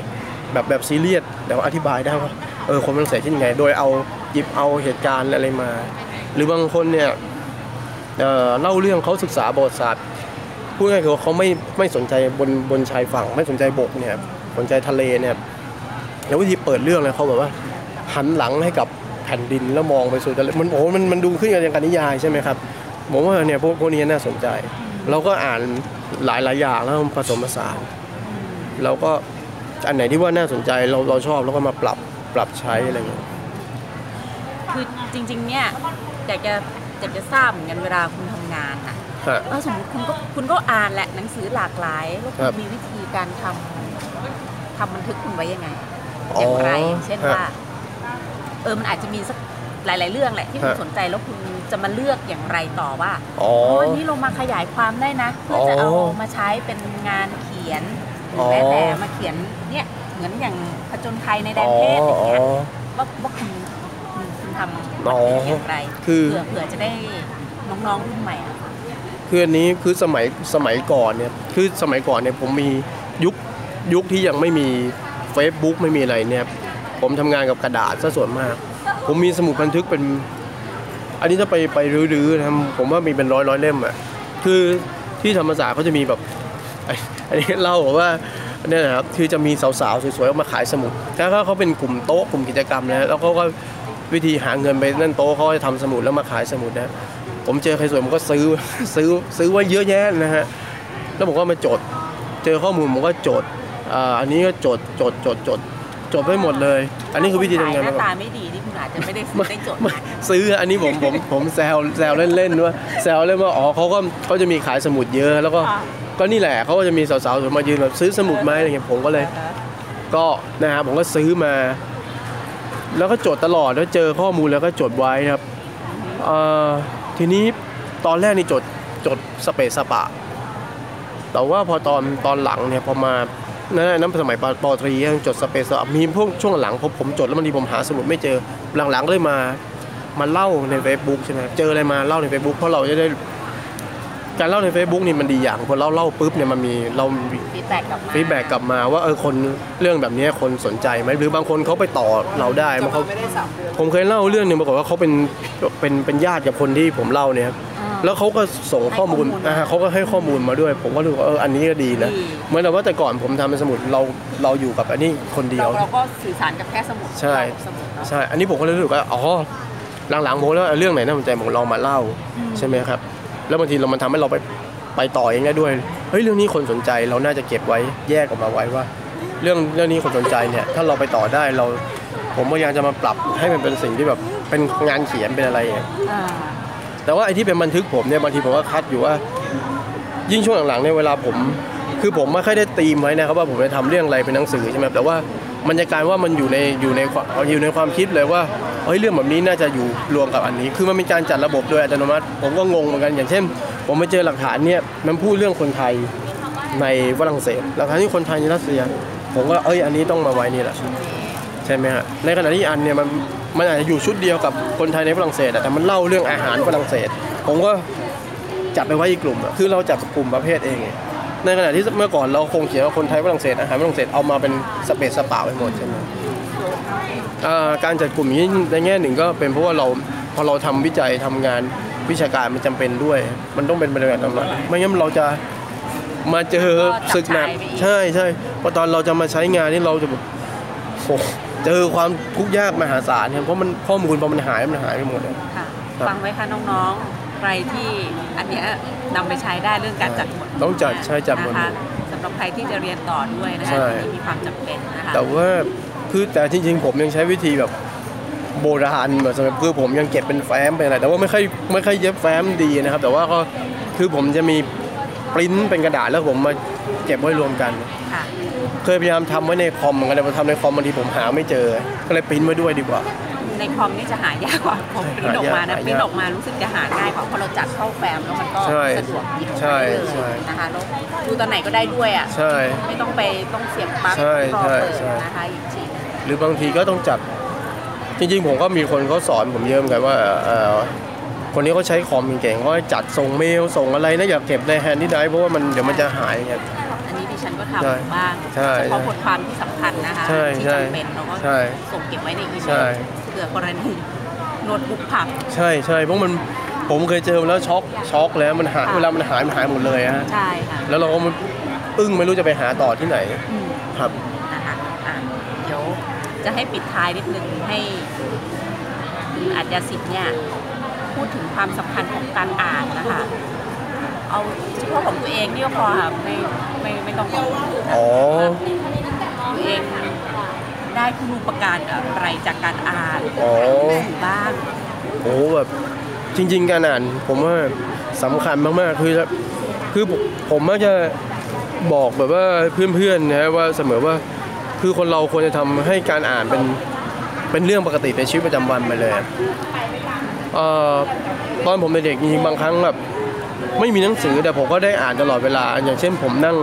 Speaker 6: แบบแบบซีเรียสเดี๋ยวอธิบายได้ว่าเออคนฝรั่งเศสคิดยังไง โดยเอาหยิบเอาเหตุการณ์อะไรมา หรือบางคนเนี่ยเอ่อเล่าเรื่องเขาศึกษาประวัติศาสตร์พูดง่ายๆคือว่เขาไม่ไม่สนใจบนบนชายฝั่ง ไม่สนใจบกเนี่ยสนใจทะเลเนี่ยแล้ววิธีเปิดเรื่องเลยเขาแบบว่าหันหลังให้กับ แผ่นดินแล้วมองไปสู่ทะเลมันโอ้โหมันมันดูขึ้นกับอย่างการนิยายใช่ไหมครับผมว่าเนี่ยพวกพวกนี้น่าสนใจ เราก็อ่านหลายหลายๆอย่างแล้วผสมผสานเราก็อันไหนที่ว่าน่าสนใจเราเราชอบแล้วก็มาปรับปรับใช้อะไรอย่างเงี้ย
Speaker 5: คือจริงๆเนี่ยอยากจะอยากจะทราบเหมือนกันเวลาคุณทำงานอะ
Speaker 6: ฮะ
Speaker 5: เออสมมติคุณก็คุณก็อ่านแหละหนังสือหลากหลายแล้วคุ
Speaker 6: ครั
Speaker 5: ณ
Speaker 6: บ
Speaker 5: มีวิธีการทำทำบันทึกคุณไว้ยังไง
Speaker 6: อ๋อ
Speaker 5: อย่างไรอย่างเช่น
Speaker 6: ฮะ
Speaker 5: ว่าเออมันอาจจะมีสักหลาย ๆ เรื่องแหละที่คุณ
Speaker 6: ฮะ
Speaker 5: สนใจแล้วคุณจะมาเลือกอย่างไรต่อว่า
Speaker 6: อ๋อ
Speaker 5: วันนี้เรามาขยายความได้นะเพื่อจะ
Speaker 6: อ๋อ
Speaker 5: เอามาใช้เป็นงานเขียนหรืออ
Speaker 6: อ
Speaker 5: แม้แต่มาเขียนเนี่ยเหมือนอย่างผจญภัยในแดนเพศอย่างเงี้ย
Speaker 6: อ๋อ
Speaker 5: ว่าว่าคุณคุณคุณทำ
Speaker 6: อ๋อ
Speaker 5: อย่างไร
Speaker 6: คือ
Speaker 5: เผื่อเผื่อจะได้น้องๆรุ่นใหม่อะ
Speaker 6: คืออันนี้คือสมัยสมัยก่อนเนี่ยคือสมัยก่อนเนี่ยผมมียุคยุคที่ยังไม่มี Facebook ไม่มีอะไรเนี่ย ผมทำงานกับกระดาษซะส่วนมาก ผมมีสมุดบันทึกเป็น อันนี้ถ้าไปไปรื้อๆนะผมว่ามีเป็นร้อยร้อยเล่มอะคือที่ธรรมศาสตร์เขาจะมีแบบอันนี้เล่าบอกว่าเนี่ยนะครับคือจะมีสาวๆสวยๆออกมาขายสมุดแล้วก็เขาเป็นกลุ่มโต๊ะกลุ่มกิจกรรมนะแล้วเขาก็วิธีหาเงินไปนั่นโต๊ะเขาจะทำสมุดแล้วมาขายสมุดนะผมเจอใครสวยผมก็ซื้อซื้อซื้อไว้เยอะแยะนะฮะแล้วผมก็มาจด เจอข้อมูลผมก็จดอ่าอันนี้ก็จดจดจดจด จดไว้หมดเลย อันนี้คือวิธีทำงาน
Speaker 5: ห
Speaker 6: มา
Speaker 5: น้า
Speaker 6: ก่อน
Speaker 5: ตาไม่ดีนี่คุณอาจจะไม่ได้ซื้อ
Speaker 6: ไม่
Speaker 5: ได้จด
Speaker 6: ไม่ซื้ออันนี้ผมผมผมแซวแซวเล่นๆว่าแซวเล่นว่าอ๋อเขาก็เขาจะมีขายสมุดเยอะ แล้วก็ก็นี่แหละเขาก็จะมีสาวๆมายืนแบบซื้อสมุดไหมอะไรเงี้ยผมก็เลย ก็นะฮะผมก็ซื้อมา แล้วก็จดตลอดแล้วเจอข้อมูลแล้วก็จดไว้ครับเอ่อทีนี้ตอนแรกนี่จดจดสเปซสปะ แต่ว่าพอตอนตอนหลังเนี่ยพอมา นั่นนั้นสมัยปปตรียังจดสเปซมีพวกช่วงหลังผมผมจดแล้วบางทีผมหาสมุดไม่เจอหลังๆเลยมามาเล่าใน Facebook ใช่ไหมเจออะไรมาเล่าใน Facebook เพราะเราจะได้ การเล่าใน Facebook นี่มันดีอย่างพอเราเล่าปุ๊บเนี่ยมันมีเรา
Speaker 5: feedback กลับมา
Speaker 6: feedback กลับมาว่าเออคนเรื่องแบบนี้คนสนใจไหมหรือบางคนเขาไปต่อเราได้มันเขาผมเคยเล่าเรื่องหนึ่งปรากฏว่าเขาเป็นเป็นเป็นญาติกับคนที่ผมเล่าเนี่ยครับ แล้วเขาก็ส่งข้อมูล
Speaker 5: ให้ข้อมูล
Speaker 6: อ่าเขาก็ให้ข้อมูลมาด้วย ผมก็รู้ว่าเอออันนี้ก็ดีนะ
Speaker 5: ดี
Speaker 6: เหมือนแต่ว่าแต่ก่อนผมทำเป็นสมุดเราเราอยู่กับอันนี้คนเดีย
Speaker 5: เรา
Speaker 6: ว
Speaker 5: เราก็สื่อสารกับแค่สมุด
Speaker 6: ใช่
Speaker 5: เรากับสมุดเนาะ
Speaker 6: ใช่อันนี้ผมก็เลยรู้สึกว่าอ๋อหลังๆผมแล้วาเรื่องไหนน่าสนใจผมลองมาเล่าใช่ไหมครับ แล้วบางทีเรามันทำให้เราไปไปต่อเองได้ด้วยเฮ้ยเรื่องนี้คนสนใจเราน่าจะเก็บไว้แยกออกมาไว้ว่า เรื่องเรื่องนี้คนสนใจเนี่ยถ้าเราไปต่อได้เราผมพยายามจะมาปรับให้มันเป็นสิ่งที่แบบเป็นงานเขียนเป็นอะไรอย่างเงี้ย
Speaker 5: อ่า
Speaker 6: แต่ว่าไอ้ที่เป็นบันทึกผมเนี่ยบางทีผมก็คัดอยู่ว่า ยิ่งช่วงหลังๆเนี่ยเวลาผม คือผมไม่ค่อยได้ตีมไว้นะครับว่าผมจะทำเรื่องอะไรเป็นหนังสือใช่ไหมแต่ว่ามันจะกลายว่ามันอยู่ในอยู่ในอยู่ในความคิดเลยว่าเฮ้ยเรื่องแบบนี้น่าจะอยู่รวมกับอันนี้ คือมันเป็นการจัดระบบโดยอัตโนมัติ ผมก็งงเหมือนกันอย่างเช่น ผมไปเจอหลักฐานเนี่ยมันพูดเรื่องคนไทยในฝรั่งเศสหลักฐานที่คนไทยในรัสเซีย ผมก็เอ้ยอันนี้ต้องมาไว้นี่แหละใช่ไหมฮะในขณะที่อันเนี่ยมัน มันอาจจะอยู่ชุดเดียวกับคนไทยในฝรั่งเศสอะแต่มันเล่าเรื่องอาหารฝรั่งเศส ผมก็จัดไปไว้อีกกลุ่มอะคือเราจัดกลุ่มประเภทเองในขณะที่เมื่อก่อนเราคงเขียนว่าคนไทยฝรั่งเศสอาหารฝรั่งเศสเอามาเป็นสเปซสปาไปหมดใช่ไหมอ่าการจัดกลุ่มอย่างนี้ในแง่หนึ่งก็เป็นเพราะว่าเราพอเราทำวิจัยทำงานวิชาการมันจำเป็นด้วย มันต้องเป็นบรรยากาศนั้นไม่งั้นเราจะมาเจอศึกหนักใช่ใช่พอตอนเราจะมาใช้งานนี่เราจะแบบโอ้โห เจอความทุกข์ยากมหาศาลเนี่ยเพราะมันข้อมูลพอมันหายมันหายไปหมดเลย
Speaker 5: ค่ะ
Speaker 6: ครับ
Speaker 5: ฟังไว้ค่ะน้องๆ ใครที่อันเนี้ยนำไปใช้ได้เรื่องการจัดหมวด
Speaker 6: ต้องจัดใช่จัดหมวดหมู่
Speaker 5: นะคะสำหรับใครที่จะเรียนต่อด้วยนะคะ
Speaker 6: ใช่
Speaker 5: ที่มีความจำเป็นนะคะ
Speaker 6: แต่ว่าคือแต่จริงๆ ผมยังใช้วิธีแบบโบราณแบบสมัยคือผมยังเก็บเป็นแฟ้มเป็นอะไร แต่ว่าไม่ค่อยไม่ค่อยเย็บแฟ้มดีนะครับ แต่ว่าก็คือผมจะมีปริ้นเป็นกระดาษแล้วผมมาเก็บไว้รวมกัน
Speaker 5: ค่ะ
Speaker 6: เคยพยายามทำไว้ในคอมเหมือนกันแต่พอทำในคอมบางทีผมหาไม่เจอ ก็เลยปริ้นไว้ด้วยดีกว่า
Speaker 5: ในคอมนี่จะหายากกว่าคอมปริ้นออกมานะ
Speaker 6: หายาก
Speaker 5: ปริ้นออกมารู้สึกจะหาง่ายกว่าเพราะเราจัดเข้าแฟ้มแล้วมันก็
Speaker 6: ใช่
Speaker 5: สะดวกหยิบ
Speaker 6: ใช่
Speaker 5: ได้เล
Speaker 6: ใช่
Speaker 5: ยนะคะแล้วดูตอนไหนก็ได้ด้วยอะ
Speaker 6: ใช่
Speaker 5: ไม่ต้องไปต้องเสียบปลั๊ก
Speaker 6: ใช่
Speaker 5: รอ
Speaker 6: ใช่
Speaker 5: เปิด
Speaker 6: ใช่
Speaker 5: นะคะอีกที
Speaker 6: หรือบางทีก็ต้องจัดจริงๆผมก็มีคนเขาสอนผมเยอะเหมือนกันว่าเอ่อคนนี้เขาใช้คอมเก่งเขาให้จัดส่งเมลส่งอะไรนะอย่าเก็บในแฮนด์ที่ไดรฟ์เพราะว่ามันเดี๋ยวมันจะหายไง
Speaker 5: อั ทำบ้าง
Speaker 6: ใช่
Speaker 5: เฉพาะบทความที่สำคัญนะคะ
Speaker 6: ใช่
Speaker 5: ที่
Speaker 6: ใช่
Speaker 5: จำเป็นเราก็
Speaker 6: ใช่
Speaker 5: ส่งเก็บไว้ในอีเม
Speaker 6: ใช่
Speaker 5: ลเผื่อกรณีโน้ตบุ๊กพัง
Speaker 6: ใช่ใช่เพราะมันผมเคยเจอมาแล้วช็อกช็อกแล้วมันหาย
Speaker 5: ค่ะ
Speaker 6: เวลามันหายมันหายหมดเลยฮะ
Speaker 5: ใช่ค่ะ
Speaker 6: แล้วเราก็มันอึ้งไม่รู้จะไปหาต่อที่ไหน
Speaker 5: อืม
Speaker 6: ครับ
Speaker 5: นะคะอะเดี๋ยวจะให้ปิดท้ายนิดนึงให้คุณอาจยสิทธิ์เนี่ยพูดถึงความสำคัญของการอ่านนะคะ เอาเฉพาะของตัวเองนี่ก็พอค่ะไม่ไม่ไม่ต้องของ
Speaker 6: อ๋อ
Speaker 5: ตัวเองได้คุณูปการอะไรจากการอ่าน
Speaker 6: อ๋อ
Speaker 5: สื่อบ้าง
Speaker 6: โอ้แบบจริง ๆ การอ่านผมว่าสำคัญมากๆคือคือผมผมมักจะบอกแบบว่าเพื่อนๆนะว่าเสมอว่าคือคนเราควรจะทำให้การอ่านเป็นเป็นเรื่องปกติในชีวิตประจำวันไปเลยเอ่อตอนผมเป็นเด็กจริงๆบางครั้งแบบ ไม่มีหนังสือแต่ผมก็ได้อ่านตลอดเวลา อย่างเช่นผมนั่ง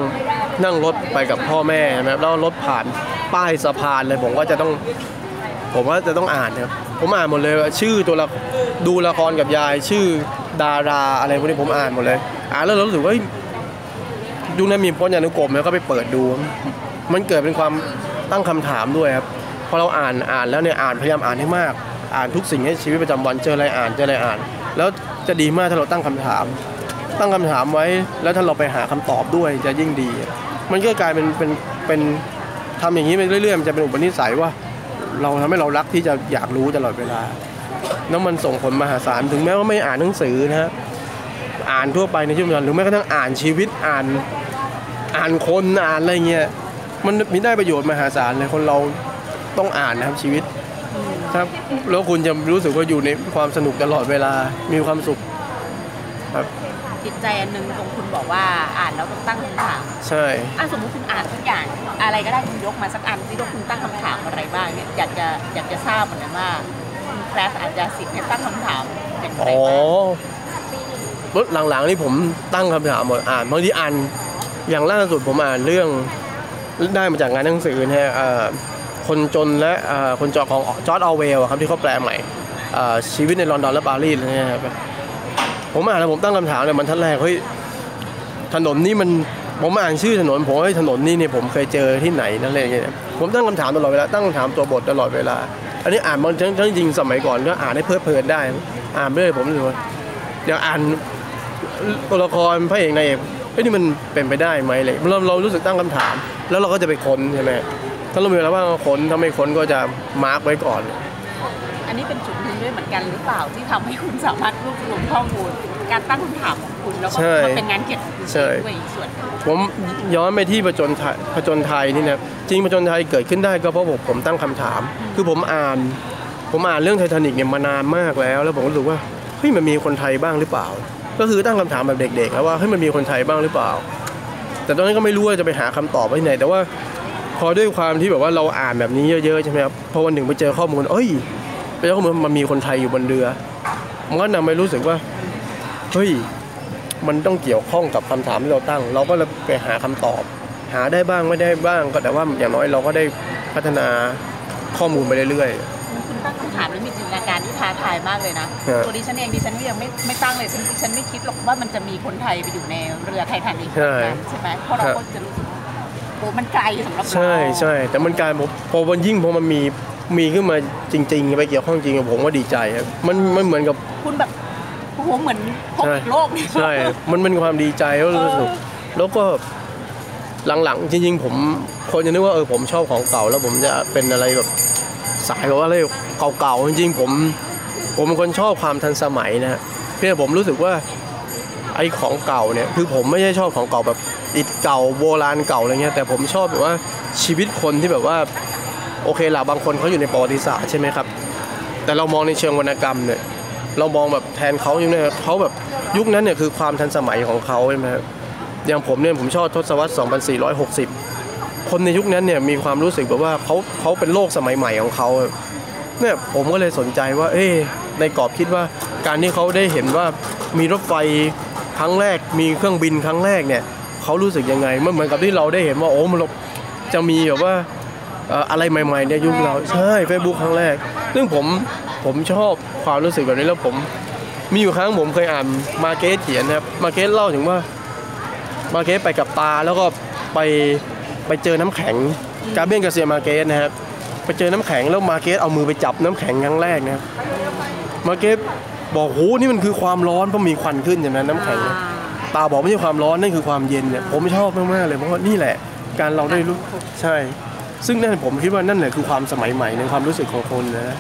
Speaker 6: นั่งรถไปกับพ่อแม่ใช่ไหมครับแล้วรถผ่านป้ายสะพานเลยผมก็จะต้อง ผมว่าจะต้องอ่านครับผมอ่านหมดเลยว่าชื่อตัวละดูละครกับยาย ชื่อดาราอะไรพวกนี้ผมอ่านหมดเลย อ่านแล้วรู้สึกว่ายุคนั้นมีพจนานุกรมแล้วก็ไปเปิดดู มันเกิดเป็นความตั้งคำถามด้วยครับพอเราอ่านอ่านแล้วเนี่ยอ่านพยายามอ่านให้มาก อ่านทุกสิ่งให้ชีวิตประจำวันเจออะไรอ่านเจออะไรอ่าน แล้วจะดีมากถ้าเราตั้งคำถาม ตั้งคำถามไว้ แล้วถ้าเราไปหาคำตอบด้วยจะยิ่งดี มันก็กลายเป็นเป็นเป็นทำอย่างนี้ไปเรื่อยๆมันจะเป็นอุปนิสัยว่า เราทำให้เรารักที่จะอยากรู้ตลอดเวลาแล้วมันส่งผลมหาศาลถึงแม้ว่าไม่อ่านหนังสือนะฮะอ่านทั่วไปในชีวิตประจำวันหรือแม้กระทั่งอ่านชีวิตอ่านอ่านคนอ่านอะไรเงี้ยมันมีได้ประโยชน์มหาศาลเลยคนเราต้องอ่านนะครับชีวิตครับแล้วคุณจะรู้สึกว่าอยู่ในความสนุกตลอดเวลามีความสุขครับ
Speaker 5: จิตใจอันหนึงตรงคุณบอกว่าอ่านแล้วต้องตั้งคำถาม
Speaker 6: ใช่
Speaker 5: อะสมมติคุณอ่านทุกอย่าง อะไรก็ได้คุณยกมาสักอันที่ว่าคุณตั้งคำถามอะไรบ้างเนี่ยอยากจะอยากจะทราบเหมือนกันว่าคุณแคลสอาจจะสิทธิ์เนี่ยตั้งคำถามอย่างไร
Speaker 6: อ๋อ
Speaker 5: บ้าง
Speaker 6: รถหลังๆนี่ผมตั้งคำถามหมดอ่านบางทีอ่านอย่างล่าสุดผมอ่านเรื่องได้มาจากงานหนังสือนะฮะเอ่อคนจนและเอ่อคนจอของจอร์ดออเวลครับที่เขาแปลใหม่เอ่อชีวิตในลอนดอนและปารีสอะไรเนี่ยครับ ผมอ่านแล้วผมตั้งคำถามเลยมันท่านแรกเฮ้ยถนนนี่มันผมอ่านชื่อถนนผมว่าถนนนี่เนี่ยผมเคยเจอที่ไหนนั่นอะไรอย่างเงี้ยผมตั้งคำถามตลอดเวลาตั้งคำถามตัวบทตลอดเวลา อันนี้อ่านบางครั้งจริงสมัยก่อนก็อ่านให้เพลิดเพลินได้ อ่านไปเรื่อยผมรู้สึกว่าอยางอ่านตัวละครพระเอกนายเอกเอ้ยนี่มันเป็นไปได้ไหมเลยเราเรารู้สึกตั้งคำถาม แล้วเราก็จะไปค้นใช่ไหมถ้าเรามีเวลาว่างค้นถ้าไม่ค้นก็จะมาร์กไว้ก่อน
Speaker 5: อันนี้เป็นจุด ด้วยเหมือนกันหรือเปล่าที่ทำให้คุณสามารถรวบรวมข้อมูล การตั้งคำถามของคุณแล้วก็
Speaker 6: ใช่
Speaker 5: มันเป็นงานเขียนของคุณ
Speaker 6: ใช่
Speaker 5: ด้วยอีกส่วนหนึ่ง
Speaker 6: ผมย้อนไปที่ผจญไทยผจญไทยนี่นะจริงผจญไทยเกิดขึ้นได้ก็เพราะผมผมตั้งคำถาม คือผมอ่าน ผมอ่านเรื่องไททานิกเนี่ยมานานมากแล้ว แล้วผมก็รู้สึกว่าเฮ้ยมันมีคนไทยบ้างหรือเปล่า ก็คือตั้งคำถามแบบเด็กๆแล้วว่าเฮ้ยมันมีคนไทยบ้างหรือเปล่า แต่ตอนนั้นก็ไม่รู้ว่าจะไปหาคำตอบไว้ที่ไหน แต่ว่าพอด้วยความที่แบบว่าเราอ่านแบบนี้เยอะๆใช่ไหมครับพอวันหนึ่งไปเจอข้อมูลเอ้ย ไปเจอข้อมูลมันมีคนไทยอยู่บนเรือ มันก็นำไปรู้สึกว่า เฮ้ย มันต้องเกี่ยวข้องกับคำถามที่เราตั้ง เราก็เลยไปหาคำตอบ หาได้บ้างไม่ได้บ้าง ก็แต่ว่าอย่างน้อยเราก็ได้พัฒนาข้อมูลไปเรื่อย
Speaker 5: คุณตั้งคำถามแล้วมีจินตนาการที่ท้าทายมากเลยนะครับตัวดิฉันเองดิฉันก็ยังไม่ไม่ตั้งเลยดิฉันไม่คิดหรอกว่ามันจะมีคนไทยไปอยู่ในเรือไททานิก
Speaker 6: ใช่
Speaker 5: ใช่ไหมเพราะเรา
Speaker 6: ครับ
Speaker 5: ก็จะรู้สึกว่าโอ้มันไกลสำหรับ
Speaker 6: ๆ
Speaker 5: เรา
Speaker 6: ใช่ใช่แต่มันกลายพอพอวันยิ่งพอมันมี มีขึ้นมาจริง ๆ ไปเกี่ยวข้องจริงผมว่าดีใจครับมันมันเหมือนกับ
Speaker 5: คุณแบบโอ้โหเหมือนพบ
Speaker 6: ใช่
Speaker 5: อีกโลกหนึ่ง
Speaker 6: ใช่มันเป็นความดีใจแล้วรู้สึกแล้วก็หลังๆ จริง ๆ ผมคนจะนึกว่าเออผมชอบของเก่าแล้วผมจะเป็นอะไรแบบสายแบบว่าอะไรเก่าๆจริงๆผม ผมเป็นคนชอบความทันสมัยนะฮะเพียงแต่ผมรู้สึกว่าไอ้ของเก่าเนี่ยคือผมไม่ใช่ชอบของเก่าแบบอิฐเก่าโบราณเก่าอะไรเงี้ยแต่ผมชอบแบบว่าชีวิตคนที่แบบว่า โอเคล่ะบางคนเขาอยู่ในประวัติศาสตร์ใช่ไหมครับ แต่เรามองในเชิงวรรณกรรมเนี่ยเรามองแบบแทนเขาอยู่เนี่ยเขาแบบยุคนั้นเนี่ยคือความทันสมัยของเขาใช่ไหมครับอย่างผมเนี่ยผมชอบทศวรรษ 2460 คนในยุคนั้นเนี่ยมีความรู้สึกแบบว่าเขาเขาเป็นโลกสมัยใหม่ของเขาเนี่ยผมก็เลยสนใจว่า เอ๊ในกรอบคิดว่าการที่เขาได้เห็นว่ามีรถไฟครั้งแรก มีเครื่องบินครั้งแรกเนี่ยเขารู้สึกยังไงมันเหมือนกับที่เราได้เห็นว่าโอ้มันจะมีแบบว่า อ่ออะไรใหม่ๆในยุคเราใช่เฟซบุ๊กครั้งแรก ซึ่งผมผมชอบความรู้สึกแบบนี้แล้วผม มีอยู่ครั้งผมเคยอ่านมาร์เกซเขียนนะครับมาร์เกซเล่าถึงว่ามาร์เกซไปกับตาแล้วก็ไปไปเจอน้ำแข็งกาเบรียล การ์เซียมาร์เกซนะครับไปเจอน้ำแข็งแล้วมาร์เกซเอามือไปจับน้ำแข็งครั้งแรกนะครับมาร์เกซบอกโหนี่มันคือความร้อนเพราะมีควันขึ้นอย่างนั้นน้ำแข็งเนี่ยตาบอกไม่ใช่ความร้อนนั่นคือความเย็นเนี่ยผมชอบมากๆเลยเพราะว่านี่แหละ การเราได้รู้ใช่ ซึ่งนั่นผมคิดว่านั่นแหละคือความสมัยใหม่ในความรู้สึกของคนนะ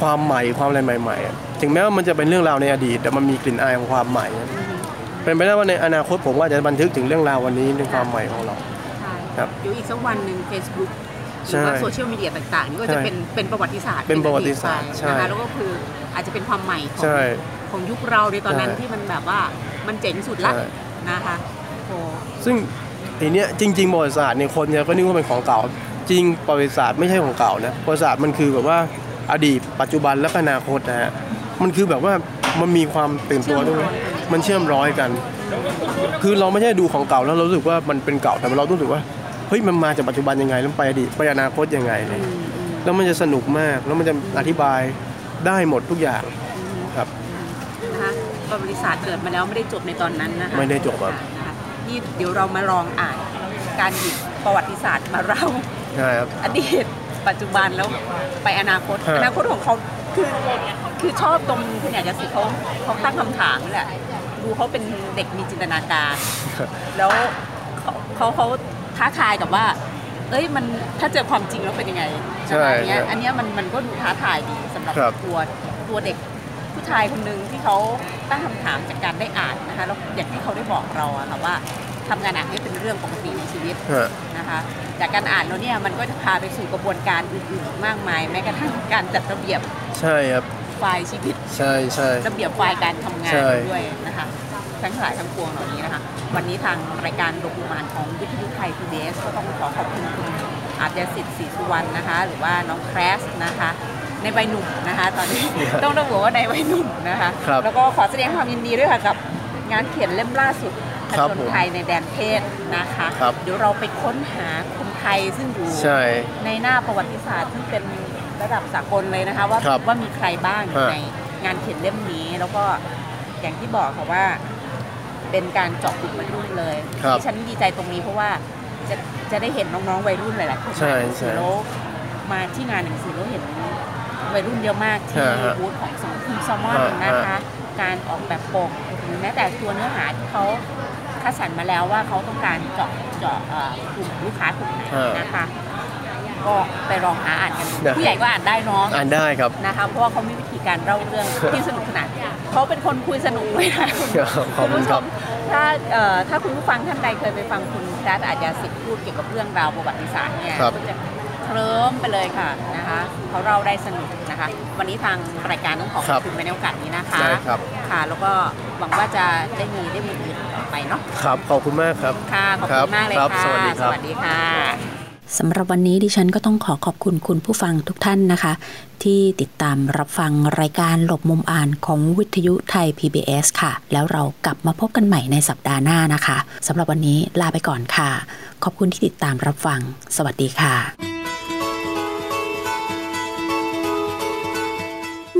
Speaker 6: ความใหม่ความอะไรใหม่ๆอะถึงแม้ว่ามันจะเป็นเรื่องราวในอดีต แต่มันมีกลิ่นอายของความใหม่อะเป็นไปได้ว่าในอนาคตผมว่าจะบันทึกถึงเรื่องราววันนี้ในความใหม่ของเราครับ
Speaker 5: เดี๋ยวอีกสักวันหนึ่ง Facebook ห
Speaker 6: ใช่
Speaker 5: รือว่าโซเชียลมีเดียต่างๆนี่ก็จะ
Speaker 6: ใช่
Speaker 5: เป็นเป็นประวัติศาสตร์
Speaker 6: เป็นประวัติศาสตร์
Speaker 5: เป็นอดีตไป
Speaker 6: ใช่
Speaker 5: นะคะแล้วก็คืออาจจะเป็นความใหม่ของ
Speaker 6: ใช่
Speaker 5: ของยุคเราในตอนนั้น
Speaker 6: ใช่
Speaker 5: ที่มันแบบว่ามันเจ๋งสุดละ
Speaker 6: ใช่
Speaker 5: นะคะโอ้
Speaker 6: ซึ่งไอเนี้ยจริงๆประวัติศาสตร์เนี่ยคนเนี่ยก็นึกว่าเป็นของเก่า จริงประวัติศาสตร์ไม่ใช่ของเก่านะประวัติศาสตร์มันคือแบบว่าอดีตปัจจุบันและก็อนาคตนะฮะมันคือแบบว่ามันมีความตื่นตัวด้วยมันเชื่อมร้อยกัน คือเราไม่ใช่ดูของเก่าแล้วเรารู้สึกว่ามันเป็นเก่าแต่เราต้องรู้สึกว่าเฮ้ยมันมาจากปัจจุบันยังไงแล้วไปอดีตไปอนาคตยังไงเลยแล้วมันจะสนุกมากแล้วมันจะอธิบายได้หมดทุกอย่างครับ
Speaker 5: นะคะประวัติศาสตร์เกิดมาแล้วไม่ได้จบในตอนนั้นนะคะ
Speaker 6: ไม่ได้จบครับ
Speaker 5: นะคะนี่เดี๋ยวเรามาลองอ่านการหยิบประวัติศาสตร์มาเล่า
Speaker 6: ใช่ครับ
Speaker 5: อดีตปัจจุบันแล้วไปอนาคต
Speaker 6: ฮะ
Speaker 5: อนาคตของเขาคือคือชอบตรงคุณอยากจะสิเขาเขาตั้งคำถามนี่แหละดูเขาเป็นเด็กมีจินตนาการ แล้วเขาเขาเขาท้าทายกับว่า เอ้ยมันถ้าเจอความจริงแล้วเป็นยังไง
Speaker 6: ใช่
Speaker 5: อันเนี้ย
Speaker 6: ใช่
Speaker 5: อันเนี้ยมันมันก็ดูท้าทายดีสำหรับ
Speaker 6: ครับ
Speaker 5: ตัวตัวเด็กผู้ชายคนหนึ่งที่เขาตั้งคำถามจากการได้อ่านนะคะแล้วอย่างที่เขาได้บอกเราอะค่ะว่าทำงานอ่านนี่เป็นเรื่องปกติในชีวิต
Speaker 6: ฮะ
Speaker 5: นะคะ จากการอ่านแล้วเนี่ยมันก็จะพาไปสู่กระบวนการอื่นๆอีกมากมาย แม้กระทั่งการจัดระเบียบ
Speaker 6: ใช่ครับ
Speaker 5: ไฟล์ชีวิต
Speaker 6: ใช่ใช่
Speaker 5: ระเบียบไฟล์การทำงาน
Speaker 6: ใช่
Speaker 5: ด้วยนะคะทั้งหลายทั้งปวงเหล่านี้นะคะวันนี้ทางรายการโดกุมานของวิทยุไทย PBS ก็ต้องขอขอบคุณคุณอาจยสิทธิ์ศรีสุวรรณนะคะ หรือว่าน้องแครสนะคะในวัยหนุ่มนะคะ ตอนนี้ต้องระบุว่าในวัยหนุ่มนะคะ
Speaker 6: ครับ
Speaker 5: แล้วก็ขอแสดงความยินดีด้วยค่ะกับงานเขียนเล่มล่าสุด ผ
Speaker 6: ครับ
Speaker 5: จญ
Speaker 6: ผม
Speaker 5: ภัยในแดนเทศนะคะ
Speaker 6: ครับ
Speaker 5: เดี๋ยวเราไปค้นหาคนไทยซึ่งอยู่
Speaker 6: ใช่
Speaker 5: ในหน้าประวัติศาสตร์ซึ่งเป็นระดับสากลเลยนะคะว่า
Speaker 6: ครับ
Speaker 5: ว่ามีใครบ้างอยู่
Speaker 6: ฮะ
Speaker 5: ในงานเขียนเล่มนี้แล้วก็อย่างที่บอกค่ะว่า เป็นการเจาะกลุ่มวัยรุ่นเลย
Speaker 6: ครับ
Speaker 5: ที่ฉันดีใจตรงนี้เพราะว่าจะจะได้เห็นน้องๆวัยรุ่นหลายๆคน
Speaker 6: ใช่
Speaker 5: มาหนังสือ
Speaker 6: ใช่
Speaker 5: แล้วมาที่งานหนังสือแล้วเห็นวัยรุ่นเยอะมากที่
Speaker 6: ฮะฮะ
Speaker 5: บูธของสองคุณซอมอน
Speaker 6: ฮะ
Speaker 5: นะคะ
Speaker 6: ฮะ
Speaker 5: การออกแบบปกหรือแม้แต่ตัวเนื้อหาที่เขา คัดสรรมาแล้วว่าเขาต้องการเจาะเจาะเอ่อกลุ่มลูกค้ากลุ่มไหน
Speaker 6: ฮะ
Speaker 5: นะคะ ก็ไปลองหาอ่านกันดู
Speaker 6: ได้
Speaker 5: ผู้ใหญ่ก็อ่านได้เน้อง
Speaker 6: อ่านได้ครับ
Speaker 5: นะคะเพราะว่าเขามีวิธีการเล่าเรื่องที่สนุกสนานเขาเป็นคนคุยสนุกเลยนะ
Speaker 6: ขอบ
Speaker 5: คุณ
Speaker 6: คุณ
Speaker 5: ผู้ช
Speaker 6: ครับ
Speaker 5: มถ้าเอ่อถ้าคุณผู้ฟังท่านใดเคยไปฟังคุณแคทอาจจะสิทธิ์พูดเกี่ยวกับเรื่องราวประวัติศาสตร์เนี่ย
Speaker 6: ครับ
Speaker 5: ก็จะเคลิ้มไปเลยค่ะนะคะเขาเราได้สนุกนะคะ วันนี้ทางรายการต้องขอขอบคุณไปในโอกาสนี้นะคะ
Speaker 6: ได้ครับ
Speaker 5: ค่ะแล้วก็หวังว่าจะได้มีได้มีอื่นต่อ ไปเนาะ
Speaker 6: ครับขอบคุณมากครับ
Speaker 5: ค่ะขอบ
Speaker 6: ครั
Speaker 5: คุ
Speaker 6: บ
Speaker 5: ณมากเลย
Speaker 6: ครับ
Speaker 5: ค่ะ
Speaker 6: สวัสดีครับ
Speaker 5: สวัสดีค่ะ
Speaker 2: สำหรับวันนี้ดิฉันก็ต้องขอขอบคุณคุณผู้ฟังทุกท่านนะคะ ที่ติดตามรับฟังรายการหลบมุมอ่านของวิทยุไทย PBS ค่ะ แล้วเรากลับมาพบกันใหม่ในสัปดาห์หน้านะคะสำหรับวันนี้ลาไปก่อนค่ะ ขอบคุณที่ติดตามรับฟัง สวัสดีค่ะ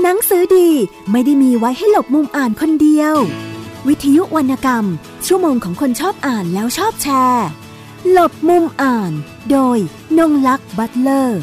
Speaker 1: หนังสือดีไม่ได้มีไว้ให้หลบมุมอ่านคนเดียว วิทยุวรรณกรรม ชั่วโมงของคนชอบอ่านแล้วชอบแชร์ หลบมุมอ่าน โดยนงลักษ์บัตเลอร์